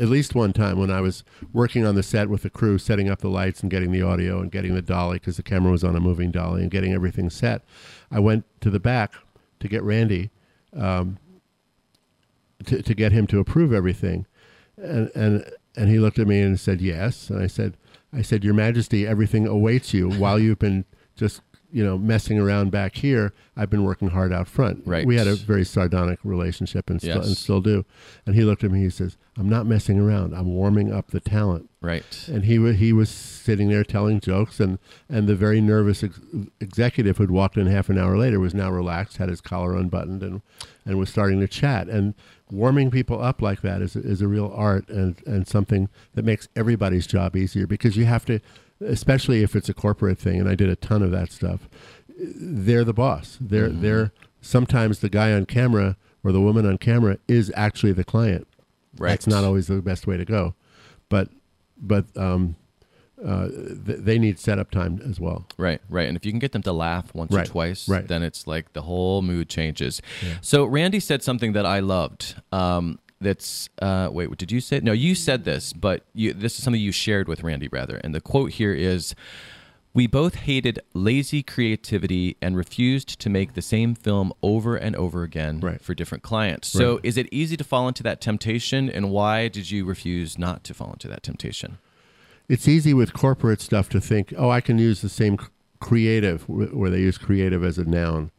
Speaker 2: at least one time, when I was working on the set with the crew, setting up the lights and getting the audio and getting the dolly because the camera was on a moving dolly and getting everything set, I went to the back to get Randy, um, to to get him to approve everything, and and and he looked at me and said yes, and I said I said Your Majesty, everything awaits you while you've been just you know messing around back here. I've been working hard out front.
Speaker 1: Right.
Speaker 2: We had a very sardonic relationship and still, and still do. And he looked at me. He says, "I'm not messing around. I'm warming up the talent."
Speaker 1: Right.
Speaker 2: And he he was sitting there telling jokes, and and the very nervous ex- executive who'd walked in half an hour later was now relaxed, had his collar unbuttoned, and and was starting to chat. And warming people up like that is is a real art and and something that makes everybody's job easier because you have to, especially if it's a corporate thing. And I did a ton of that stuff. They're the boss. They're they're sometimes the guy on camera or the woman on camera is actually the client.
Speaker 1: Right.
Speaker 2: That's not always the best way to go, but but um, uh, th- they need setup time as well.
Speaker 1: Right, right. And if you can get them to laugh once or twice,
Speaker 2: right.
Speaker 1: then it's like the whole mood changes. So Randy said something that I loved. Um, that's uh, wait, what did you say? No, you said this, but you, this is something you shared with Randy rather. And the quote here is, We both hated lazy creativity and refused to make the same film over and over again
Speaker 2: Right.
Speaker 1: for different clients. So,
Speaker 2: Right.
Speaker 1: is it easy to fall into that temptation, and why did you refuse not to fall into that temptation?
Speaker 2: It's easy with corporate stuff to think, oh, I can use the same creative, where they use creative as a noun.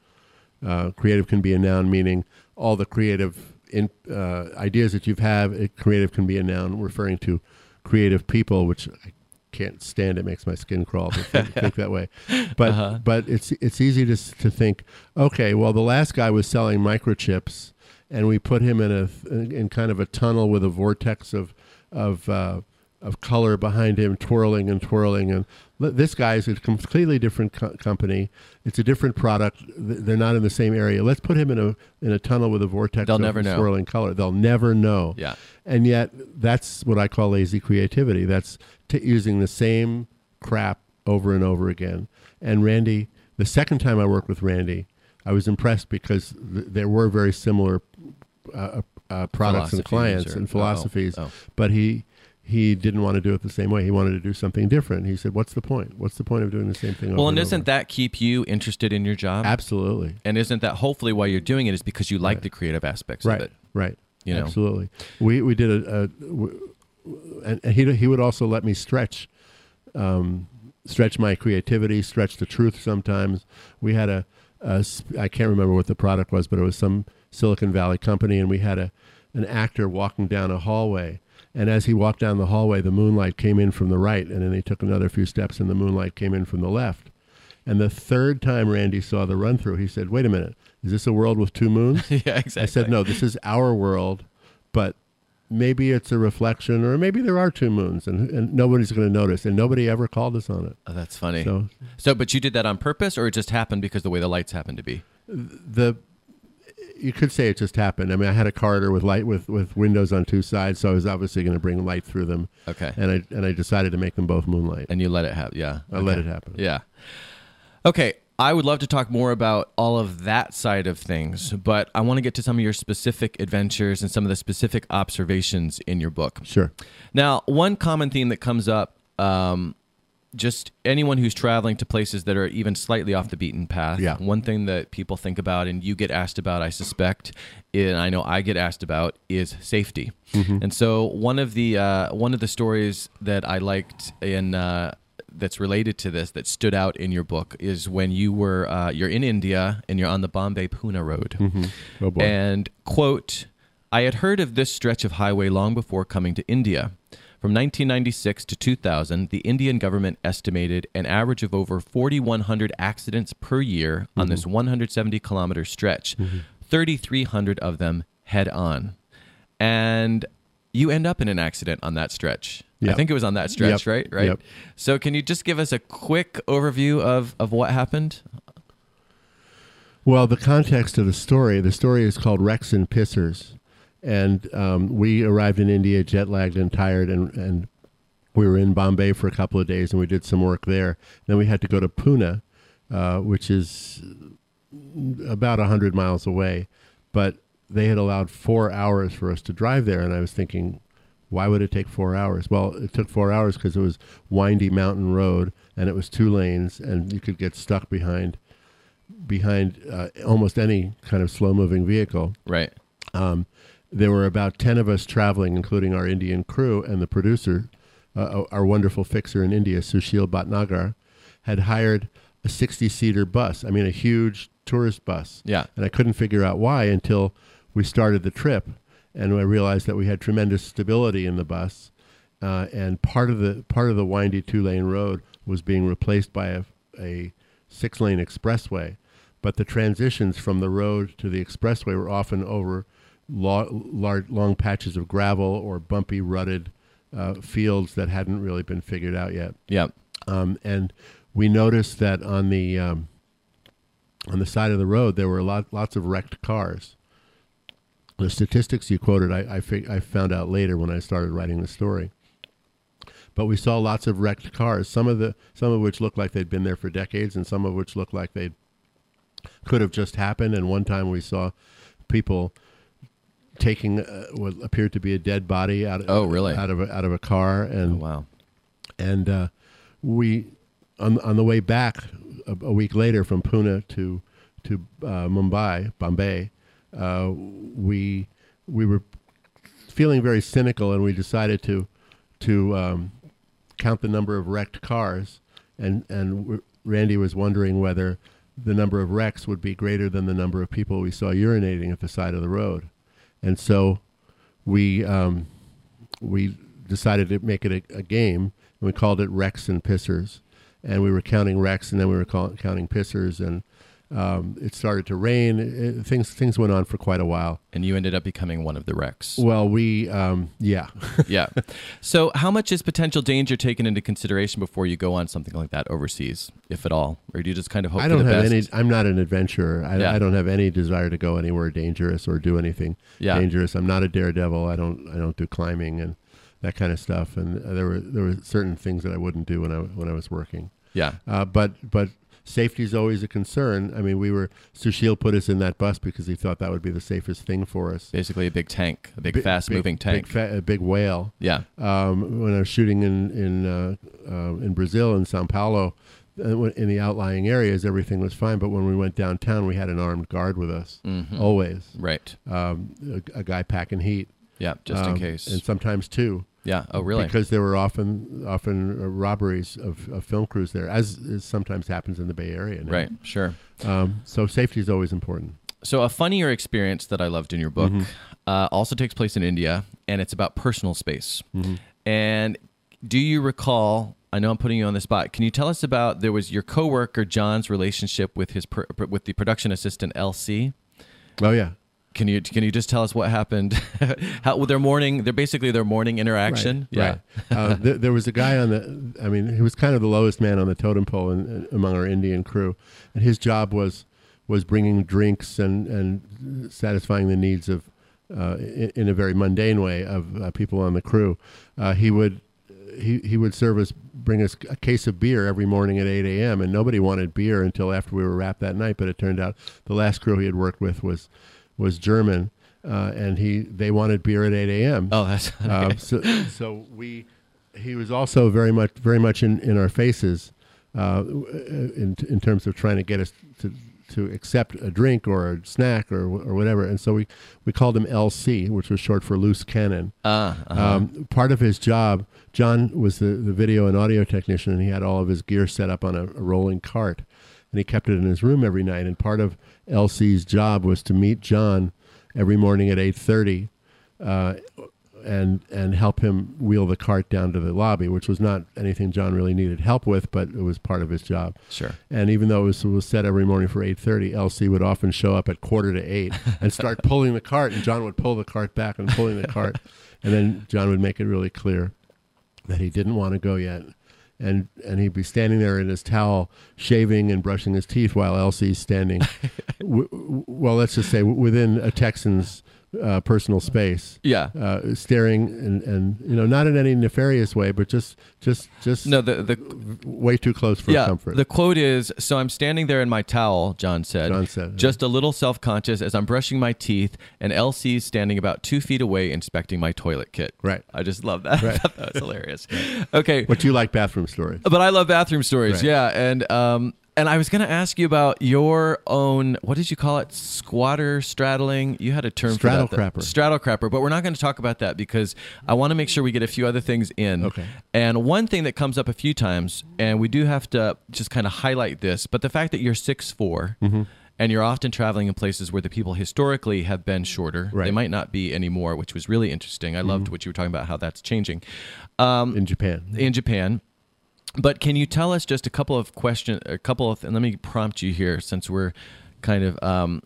Speaker 2: Uh, creative can be a noun, meaning all the creative in, uh, ideas that you've have. It, creative can be a noun referring to creative people, which I can't stand. It makes my skin crawl to think, think that way. But but it's it's easy to to think, okay, well, the last guy was selling microchips, and we put him in a in, in kind of a tunnel with a vortex of of uh, of color behind him, twirling and twirling. And this guy is a completely different co- company. It's a different product. They're not in the same area. Let's put him in a in a tunnel with a vortex
Speaker 1: They'll
Speaker 2: of
Speaker 1: never know.
Speaker 2: swirling color. They'll never know.
Speaker 1: Yeah.
Speaker 2: And yet, that's what I call lazy creativity. That's t- using the same crap over and over again. And Randy, the second time I worked with Randy, I was impressed because th- there were very similar uh, uh, products and clients
Speaker 1: or-
Speaker 2: and
Speaker 1: oh,
Speaker 2: philosophies,
Speaker 1: oh.
Speaker 2: but he he didn't want to do it the same way. He wanted to do something different. He said, "What's the point? What's the point of doing the same thing?"
Speaker 1: Well, and
Speaker 2: and
Speaker 1: doesn't
Speaker 2: over?"
Speaker 1: that keep you interested in your job?
Speaker 2: absolutely
Speaker 1: And isn't that hopefully why you're doing it is because you like
Speaker 2: Right.
Speaker 1: the creative aspects
Speaker 2: right?
Speaker 1: of it?
Speaker 2: Right.
Speaker 1: You know?
Speaker 2: absolutely. We we did a, a w- and he he would also let me stretch, um, stretch my creativity, stretch the truth. Sometimes we had a, a I can't remember what the product was, but it was some Silicon Valley company, and we had a an actor walking down a hallway. And as he walked down the hallway, the moonlight came in from the right, and then he took another few steps, and the moonlight came in from the left. And the third time Randy saw the run through, he said, "Wait a minute, is this a world with two moons?"
Speaker 1: yeah, exactly.
Speaker 2: I said, no, this is our world, but maybe it's a reflection, or maybe there are two moons, and, and nobody's going to notice. And nobody ever called us on it.
Speaker 1: Oh, that's funny. So,
Speaker 2: So
Speaker 1: but you did that on purpose, or it just happened because the way the lights happened to be?
Speaker 2: the you could say it just happened. I mean, I had a corridor with light with, with windows on two sides, so I was obviously going to bring light through them,
Speaker 1: Okay.
Speaker 2: and I and I decided to make them both moonlight.
Speaker 1: And you let it happen. Yeah.
Speaker 2: I let it happen.
Speaker 1: Yeah. Okay. I would love to talk more about all of that side of things, but I want to get to some of your specific adventures and some of the specific observations in your book.
Speaker 2: Sure.
Speaker 1: Now, one common theme that comes up, um, just anyone who's traveling to places that are even slightly off the beaten path.
Speaker 2: Yeah.
Speaker 1: One thing that people think about, and you get asked about, I suspect, and I know I get asked about, is safety. Mm-hmm. And so one of the uh, one of the stories that I liked in. Uh, that's related to this that stood out in your book is when you were uh, you're in India and you're on the Bombay Pune road.
Speaker 2: Oh boy.
Speaker 1: And quote, I had heard of this stretch of highway long before coming to India. From 1996 to 2000, the Indian government estimated an average of over 4,100 accidents per year on mm-hmm. this 170 kilometer stretch, mm-hmm. 3,300 of them head on. And you end up in an accident on that stretch. I think it was on that stretch,
Speaker 2: Yep.
Speaker 1: right? Right.
Speaker 2: Yep.
Speaker 1: So, can you just give us a quick overview of, of what happened?
Speaker 2: Well, the context of the story, the story is called Rex and Pissers. And um, we arrived in India jet lagged and tired, and, and we were in Bombay for a couple of days and we did some work there. Then we had to go to Pune, uh, which is about 100 miles away. But they had allowed four hours for us to drive there. And I was thinking, why would it take four hours? Well, it took four hours because it was windy mountain road and it was two lanes, and you could get stuck behind behind uh, almost any kind of slow moving vehicle.
Speaker 1: Right.
Speaker 2: Um, there were about 10 of us traveling, including our Indian crew, and the producer, uh, our wonderful fixer in India, Sushil Bhatnagar, had hired a 60 seater bus. I mean, a huge tourist bus.
Speaker 1: Yeah.
Speaker 2: And I couldn't figure out why until we started the trip. And I realized that we had tremendous stability in the bus. Uh, and part of the part of the windy two lane road was being replaced by a, a six lane expressway. But the transitions from the road to the expressway were often over lo- large, long patches of gravel or bumpy, rutted uh, fields that hadn't really been figured out yet.
Speaker 1: Yeah.
Speaker 2: Um, and we noticed that on the um, on the side of the road there were lot, lots of wrecked cars. The statistics you quoted, I I, fig- I found out later when I started writing the story. But we saw lots of wrecked cars. Some of the some of which looked like they'd been there for decades, and some of which looked like they could have just happened. And one time we saw people taking uh, what appeared to be a dead body out of
Speaker 1: Oh, really?
Speaker 2: out of a, out of a car,
Speaker 1: Oh,
Speaker 2: and
Speaker 1: wow.
Speaker 2: and uh, we on on the way back a, a week later from Pune to to uh, Mumbai, Bombay, uh, we we were feeling very cynical, and we decided to to um, count the number of wrecked cars, and and Randy was wondering whether the number of wrecks would be greater than the number of people we saw urinating at the side of the road, and so we um, we decided to make it a, a game, and we called it Rex and pissers, and we were counting Rex, and then we were call, counting pissers, and um, it started to rain. It, things things went on for quite a while.
Speaker 1: And you ended up becoming one of the wrecks.
Speaker 2: Well, we um, yeah.
Speaker 1: yeah. So, how much is potential danger taken into consideration before you go on something like that overseas, if at all, or do you just kind of hope
Speaker 2: I don't have
Speaker 1: best?
Speaker 2: any. I'm not an adventurer. I,
Speaker 1: Yeah.
Speaker 2: I don't have any desire to go anywhere dangerous or do anything
Speaker 1: Yeah.
Speaker 2: dangerous. I'm not a daredevil. I don't. I don't do climbing and that kind of stuff. And there were there were certain things that I wouldn't do when I when I was working.
Speaker 1: Yeah.
Speaker 2: Uh, but but safety is always a concern. I mean, we were Sushil put us in that bus because he thought that would be the safest thing for us.
Speaker 1: Basically, a big tank, a big,
Speaker 2: Bi-
Speaker 1: fast-moving tank.
Speaker 2: big, fa- a big whale.
Speaker 1: yeah.
Speaker 2: Um, when I was shooting in in uh, uh, in Brazil in Sao Paulo, uh, in the outlying areas, everything was fine. But when we went downtown, we had an armed guard with us
Speaker 1: Mhm.
Speaker 2: always.
Speaker 1: Right.
Speaker 2: Um, a, a guy packing heat,
Speaker 1: Yeah. Just
Speaker 2: Um,
Speaker 1: in case.
Speaker 2: and sometimes two.
Speaker 1: Yeah. Oh, really?
Speaker 2: Because there were often often uh, robberies of, of film crews there, as, as sometimes happens in the Bay Area. now.
Speaker 1: right. Sure.
Speaker 2: Um, so safety is always important.
Speaker 1: So, a funnier experience that I loved in your book uh, also takes place in India, and it's about personal space. And do you recall? I know I'm putting you on the spot. Can you tell us about there was your coworker John's relationship with his with the production assistant LC?
Speaker 2: Oh yeah.
Speaker 1: Can you can you just tell us what happened? How their morning? They're basically their morning interaction.
Speaker 2: Right. right. uh, th- there was a guy on the. I mean, he was kind of the lowest man on the totem pole in, in, among our Indian crew, and his job was was bringing drinks and and satisfying the needs of, uh, in, in a very mundane way, of uh, people on the crew. Uh, he would. He, he would serve us, bring us a case of beer every morning at 8 a.m. And nobody wanted beer until after we were wrapped that night. But it turned out the last crew he had worked with was was German, uh, and he they wanted beer at 8 a.m.
Speaker 1: Oh, that's
Speaker 2: Um, so, so we, he was also very much, very much in, in our faces, uh, in in terms of trying to get us to to accept a drink or a snack or or whatever. And so we we called him LC, which was short for loose cannon.
Speaker 1: uh, uh
Speaker 2: Um, part of his job, John was the, the video and audio technician, and he had all of his gear set up on a, a rolling cart, and he kept it in his room every night. And part of LC's job was to meet John every morning at eight thirty, uh, and and help him wheel the cart down to the lobby, which was not anything John really needed help with, but it was part of his job.
Speaker 1: sure.
Speaker 2: And even though it was, was set every morning for eight thirty, LC would often show up at quarter to eight and start pulling the cart, and John would pull the cart back and pulling the cart, and then John would make it really clear that he didn't want to go yet, and and he'd be standing there in his towel, shaving and brushing his teeth while LC's standing, w- w- well, let's just say within a Texan's uh, personal space,
Speaker 1: Yeah.
Speaker 2: uh, staring and and you know not in any nefarious way, but just just just
Speaker 1: No, the the
Speaker 2: way too close for
Speaker 1: yeah,
Speaker 2: comfort.
Speaker 1: the quote is So I'm standing there in my towel, John said.
Speaker 2: John said,
Speaker 1: Just a little self conscious as I'm brushing my teeth, and LC's standing about two feet away inspecting my toilet kit.
Speaker 2: Right.
Speaker 1: I just love that.
Speaker 2: Right.
Speaker 1: that was hilarious. Okay.
Speaker 2: But you like bathroom stories.
Speaker 1: But I love bathroom stories,
Speaker 2: Right.
Speaker 1: yeah. And um and I was going to ask you about your own what did you call it? Squatter straddling. You had a term
Speaker 2: Straddle
Speaker 1: for that.
Speaker 2: crapper.
Speaker 1: Straddle crapper, but we're not going to talk about that because I want to make sure we get a few other things in.
Speaker 2: Okay.
Speaker 1: And one thing that comes up a few times and we do have to just kind of highlight this, but the fact that you're 6'4
Speaker 2: Mm-hmm.
Speaker 1: and you're often traveling in places where the people historically have been shorter.
Speaker 2: Right. Mm-hmm.
Speaker 1: They might not be anymore, which was really interesting. I loved what you were talking about how that's changing. Um,
Speaker 2: in Japan.
Speaker 1: in Japan. But can you tell us just a couple of question, a couple of, and let me prompt you here since we're kind of, um,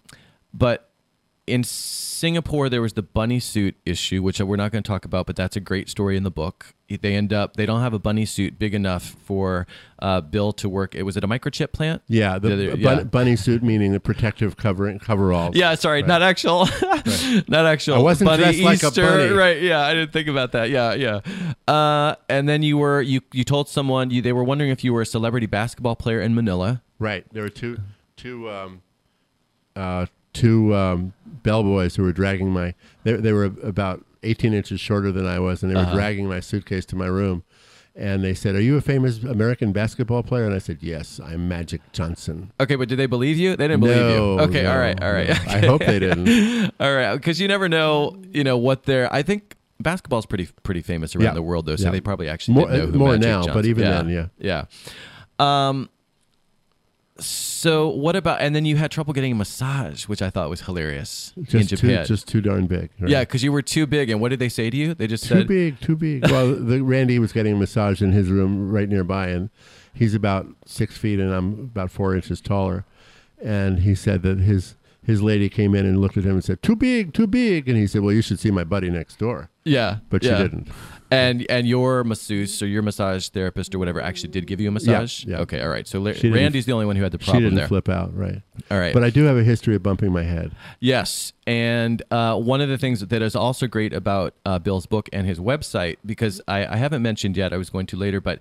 Speaker 1: but in Singapore there was the bunny suit issue, which we're not going to talk about, but that's a great story in the book. They end up, they don't have a bunny suit big enough for uh, Bill to work. It was at a microchip plant.
Speaker 2: Yeah, the
Speaker 1: The-
Speaker 2: bun-
Speaker 1: yeah.
Speaker 2: bunny suit meaning the protective covering coveralls.
Speaker 1: Yeah, sorry, not actual, not actual.
Speaker 2: I wasn't
Speaker 1: bunny
Speaker 2: dressed like a bunny.
Speaker 1: right? Yeah, I didn't think about that. Yeah, yeah. Uh, and then you were you you told someone you they were wondering if you were a celebrity basketball player in Manila.
Speaker 2: right. There were two, two, um, uh, two um, bellboys who were dragging my. They, they were about eighteen inches shorter than I was, and they were
Speaker 1: Uh-huh.
Speaker 2: dragging my suitcase to my room. and they said, "Are you a famous American basketball player?" And I said, "Yes, I'm Magic Johnson."
Speaker 1: Okay, but did they believe you? They didn't believe
Speaker 2: No,
Speaker 1: you. Okay,
Speaker 2: no,
Speaker 1: all right, all right.
Speaker 2: no. I hope they didn't.
Speaker 1: all right, because you never know, you know, what they're. I think basketball's pretty pretty famous around
Speaker 2: Yeah.
Speaker 1: the world, though, so
Speaker 2: Yeah.
Speaker 1: they probably actually
Speaker 2: More-
Speaker 1: know who
Speaker 2: more
Speaker 1: Magic
Speaker 2: now,
Speaker 1: Johnson.
Speaker 2: but even
Speaker 1: yeah.
Speaker 2: then, yeah.
Speaker 1: yeah. Um. So what about? And then you had trouble getting a massage, which I thought was hilarious in
Speaker 2: Just too,
Speaker 1: Japan.
Speaker 2: just too darn big. right?
Speaker 1: yeah, because you were too big. And what did they say to you? They just
Speaker 2: too
Speaker 1: said,
Speaker 2: big, too big. Well, the Randy was getting a massage in his room right nearby, and he's about six feet, and I'm about four inches taller. And he said that his his lady came in and looked at him and said, "Too big, too big." And he said, "Well, you should see my buddy next door,"
Speaker 1: "Yeah,"
Speaker 2: but
Speaker 1: yeah.
Speaker 2: she didn't.
Speaker 1: And and your masseuse or your massage therapist or whatever actually did give you a massage.
Speaker 2: yeah.
Speaker 1: Okay, all right. So La- Randy's the only one who had the problem.
Speaker 2: She didn't
Speaker 1: there.
Speaker 2: flip out, right?
Speaker 1: All right.
Speaker 2: But I do have a history of bumping my head.
Speaker 1: Yes, and uh, one of the things that is also great about uh, Bill's book and his website, because I, I haven't mentioned yet, I was going to later, but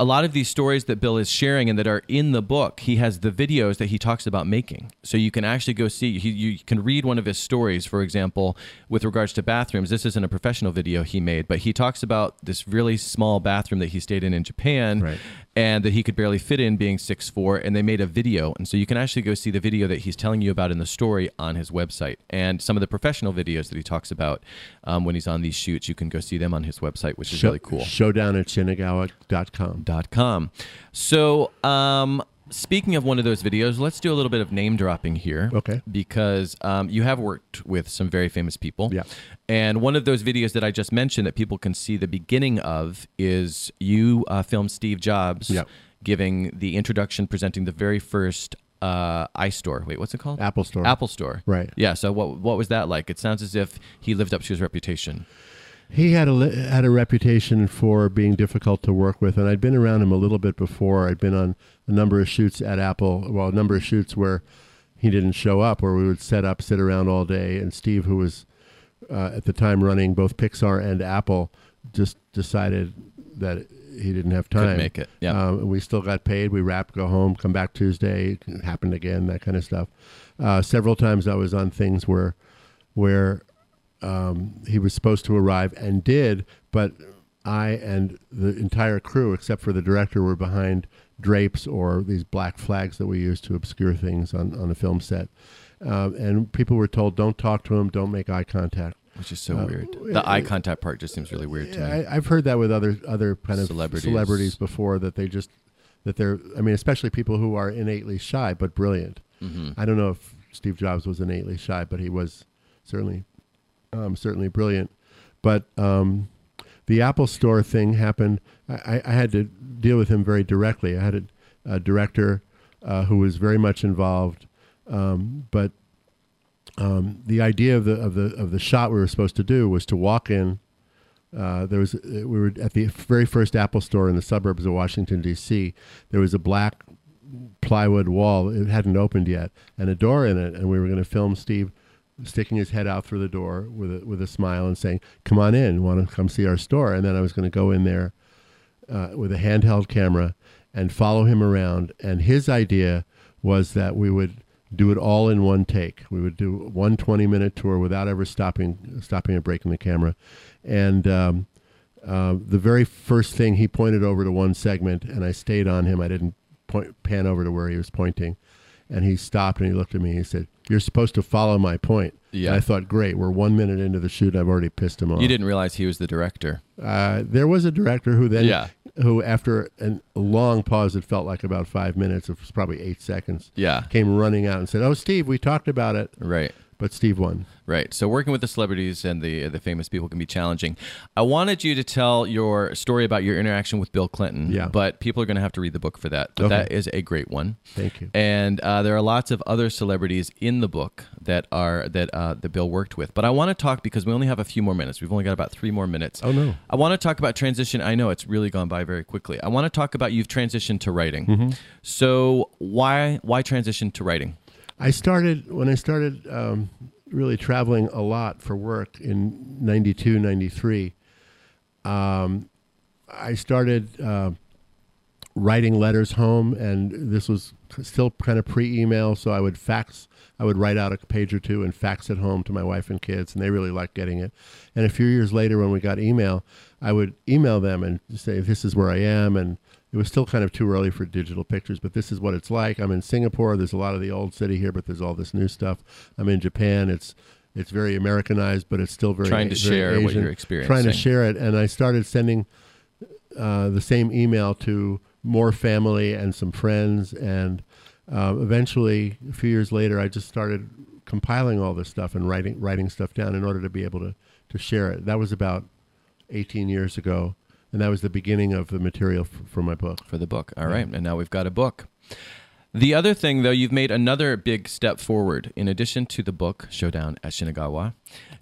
Speaker 1: a lot of these stories that Bill is sharing and that are in the book, he has the videos that he talks about making. So you can actually go see, he, you can read one of his stories, for example, with regards to bathrooms. This isn't a professional video he made, but he talks about this really small bathroom that he stayed in in Japan
Speaker 2: Right.
Speaker 1: And that he could barely fit in being 6'4 and they made a video. And so you can actually go see the video that he's telling you about in the story on his website. And some of the professional videos that he talks about um, when he's on these shoots you can go see them on his website which is
Speaker 2: Show-
Speaker 1: really cool.
Speaker 2: Showdown at Shinagawa.com.
Speaker 1: dot com. So um, speaking of one of those videos let's do a little bit of name dropping here
Speaker 2: Okay.
Speaker 1: because um, you have worked with some very famous people
Speaker 2: Yeah.
Speaker 1: and one of those videos that I just mentioned that people can see the beginning of is you uh, filmed Steve Jobs
Speaker 2: Yeah.
Speaker 1: giving the introduction, presenting the very first uh, iStore. Wait, what's it called?
Speaker 2: Apple Store.
Speaker 1: Apple Store.
Speaker 2: Right.
Speaker 1: Yeah. So what what was that like? It sounds as if he lived up to his reputation.
Speaker 2: He had a had a reputation for being difficult to work with, and I'd been around him a little bit before. I'd been on a number of shoots at Apple, well, a number of shoots where he didn't show up, where we would set up, sit around all day, and Steve, who was uh, at the time running both Pixar and Apple, just decided that he didn't have time.
Speaker 1: Couldn't make it, yeah.
Speaker 2: Um, we still got paid. We wrapped, go home, come back Tuesday. It happened again, that kind of stuff. Uh, several times I was on things where, where um, he was supposed to arrive and did, but I and the entire crew, except for the director, were behind drapes or these black flags that we use to obscure things on, on a film set. Um, and people were told, don't talk to him, don't make eye contact.
Speaker 1: Which is so
Speaker 2: Uh,
Speaker 1: weird. The eye contact part just seems really weird to me.
Speaker 2: I, I've heard that with other other kind of
Speaker 1: Celebrities.
Speaker 2: celebrities. before that they just that they're I mean especially people who are innately shy but brilliant.
Speaker 1: Mm-hmm.
Speaker 2: I don't know if Steve Jobs was innately shy, but he was certainly um, certainly brilliant. But um, the Apple Store thing happened. I, I- had to deal with him very directly. I had a, a director uh, who was very much involved, um, but um, the idea of the of the of the shot we were supposed to do was to walk in. Uh, there was we were at the very first Apple store in the suburbs of Washington D.C. There was a black plywood wall; it hadn't opened yet, and a door in it. And we were going to film Steve sticking his head out through the door with a, with a smile and saying, "Come on in, want to come see our store?" And then I was going to go in there uh, with a handheld camera and follow him around. And his idea was that we would do it all in one take. We would do one 20 minute tour without ever stopping, stopping or breaking the camera. And um, uh, the very first thing he pointed over to one segment, and I stayed on him. I didn't point, pan over to where he was pointing. And he stopped and he looked at me. and He said, "You're supposed to follow my point."
Speaker 1: Yeah.
Speaker 2: And I thought, "Great, we're one minute into the shoot, I've already pissed him off."
Speaker 1: You didn't realize he was the director.
Speaker 2: Uh, there was a director who then,
Speaker 1: Yeah.
Speaker 2: who after an, a long pause it felt like about five minutes, it was probably eight seconds,
Speaker 1: Yeah.
Speaker 2: came running out and said, "Oh, Steve, we talked about it."
Speaker 1: Right.
Speaker 2: But Steve won.
Speaker 1: Right. So working with the celebrities and the the famous people can be challenging. I wanted you to tell your story about your interaction with Bill Clinton.
Speaker 2: Yeah.
Speaker 1: But people are going to have to read the book for that. But
Speaker 2: Okay.
Speaker 1: that is a great one.
Speaker 2: Thank you.
Speaker 1: And uh, there are lots of other celebrities in the book that are that uh, that Bill worked with. But I want to talk because we only have a few more minutes. We've only got about three more minutes.
Speaker 2: Oh no.
Speaker 1: I want to talk about transition. I know it's really gone by very quickly. I want to talk about you've transitioned to writing.
Speaker 2: Mm-hmm.
Speaker 1: So why why transition to writing?
Speaker 2: I started when I started um, really traveling a lot for work in 92, 93. Um, I started uh, writing letters home, and this was still kind of pre-email, so I would fax. I would write out a page or two and fax it home to my wife and kids, and they really liked getting it. And a few years later, when we got email, I would email them and say, "This is where I am," and it was still kind of too early for digital pictures, but this is what it's like. I'm in Singapore. There's a lot of the old city here, but there's all this new stuff. I'm in Japan. It's it's very Americanized, but it's still very
Speaker 1: Trying to
Speaker 2: very
Speaker 1: share what you're experiencing.
Speaker 2: Trying to share it, and I started sending uh, the same email to more family and some friends, and uh, eventually, a few years later, I just started compiling all this stuff and writing writing stuff down in order to be able to to share it. That was about 18 years ago, and that was the beginning of the material f- for my book.
Speaker 1: for the book. All right, and now we've got a book. The other thing, though, you've made another big step forward. In addition to the book Showdown at Shinagawa,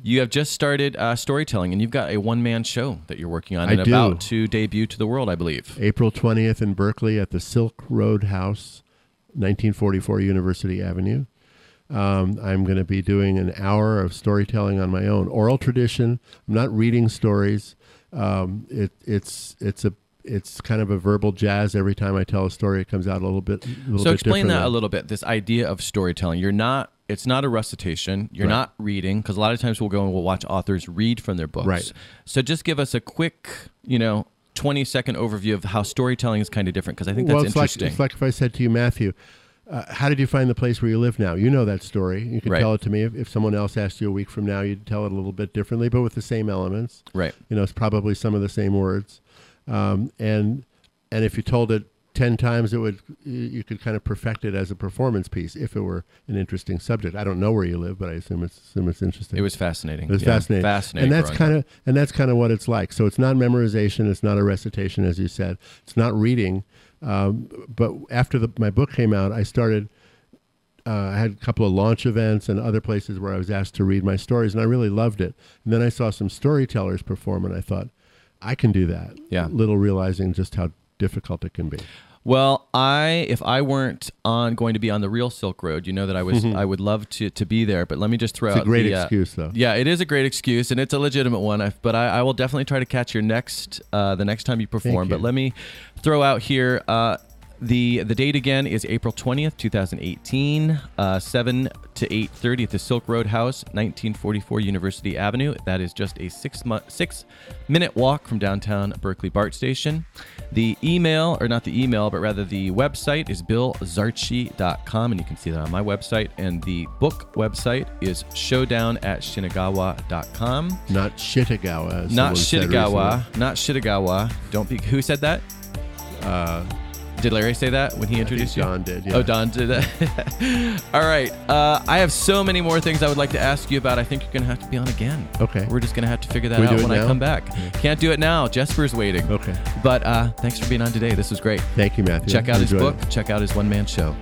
Speaker 1: you have just started uh, storytelling, and you've got a one-man show that you're working on
Speaker 2: I
Speaker 1: and
Speaker 2: do.
Speaker 1: about to debut to the world, I believe.
Speaker 2: April 20th in Berkeley at the Silk Road House, 1944 University Avenue. Um, I'm going to be doing an hour of storytelling on my own, oral tradition. I'm not reading stories. Um, it, it's it's a it's kind of a verbal jazz. Every time I tell a story, it comes out a little bit. A little
Speaker 1: So
Speaker 2: bit
Speaker 1: explain that a little bit. This idea of storytelling. You're not. It's not a recitation. You're
Speaker 2: Right.
Speaker 1: not reading because a lot of times we'll go and we'll watch authors read from their books.
Speaker 2: Right.
Speaker 1: So just give us a quick, you know, 20 second overview of how storytelling is kind of different because I think that's
Speaker 2: well, it's
Speaker 1: interesting.
Speaker 2: like it's like if I said to you, Matthew, uh, how did you find the place where you live now? You know that story. You can
Speaker 1: Right.
Speaker 2: tell it to me. If, if someone else asked you a week from now, you'd tell it a little bit differently, but with the same elements.
Speaker 1: right.
Speaker 2: You know, it's probably some of the same words, um, and and if you told it ten times, it would you- you could kind of perfect it as a performance piece if it were an interesting subject. I don't know where you live, but I assume it's assume it's interesting.
Speaker 1: It was fascinating.
Speaker 2: It was
Speaker 1: Yeah,
Speaker 2: fascinating.
Speaker 1: Fascinating.
Speaker 2: And that's kind of and that's kind of what it's like. So it's not memorization. It's not a recitation, as you said. It's not reading. Um, but after the, my book came out, I started. Uh, I had a couple of launch events and other places where I was asked to read my stories, and I really loved it. And then I saw some storytellers perform, and I thought, I can do that.
Speaker 1: Yeah.
Speaker 2: Little realizing just how difficult it can be.
Speaker 1: Well, I if I weren't on going to be on the real Silk Road, you know that I was I would love to to be there. But let me just throw
Speaker 2: Mm-hmm. It's a
Speaker 1: out
Speaker 2: great
Speaker 1: the, uh,
Speaker 2: excuse, though.
Speaker 1: Yeah, it is a great excuse, and it's a legitimate one. I, but I, I will definitely try to catch your next uh, the next time you perform.
Speaker 2: you.
Speaker 1: But let me throw out here. Uh, the the date again is April 20th, 2018, uh, 7 to 8:30 at the Silk Road House, 1944 University Avenue. That is just a 6 month 6 minute walk from downtown Berkeley BART station. The email or not the email, but rather the website is billzarchy.com and you can see that on my website and the book website is showdown at shinagawa.com.
Speaker 2: Not Shitagawa.
Speaker 1: Not Shitagawa. Not Shitagawa. Don't be. Who said that?
Speaker 2: Uh,
Speaker 1: Did Larry say that when he introduced you?
Speaker 2: Don did. Yeah.
Speaker 1: Oh, Don did that. All right. Uh, I have so many more things I would like to ask you about. I think you're going to have to be on again.
Speaker 2: Okay.
Speaker 1: We're just going to have to figure that
Speaker 2: Can
Speaker 1: out when I come back. Can't do it now. Jesper's waiting.
Speaker 2: Okay.
Speaker 1: But uh, thanks for being on today. This was great.
Speaker 2: Thank you, Matthew.
Speaker 1: Check out his book.
Speaker 2: it.
Speaker 1: Check out his one man show.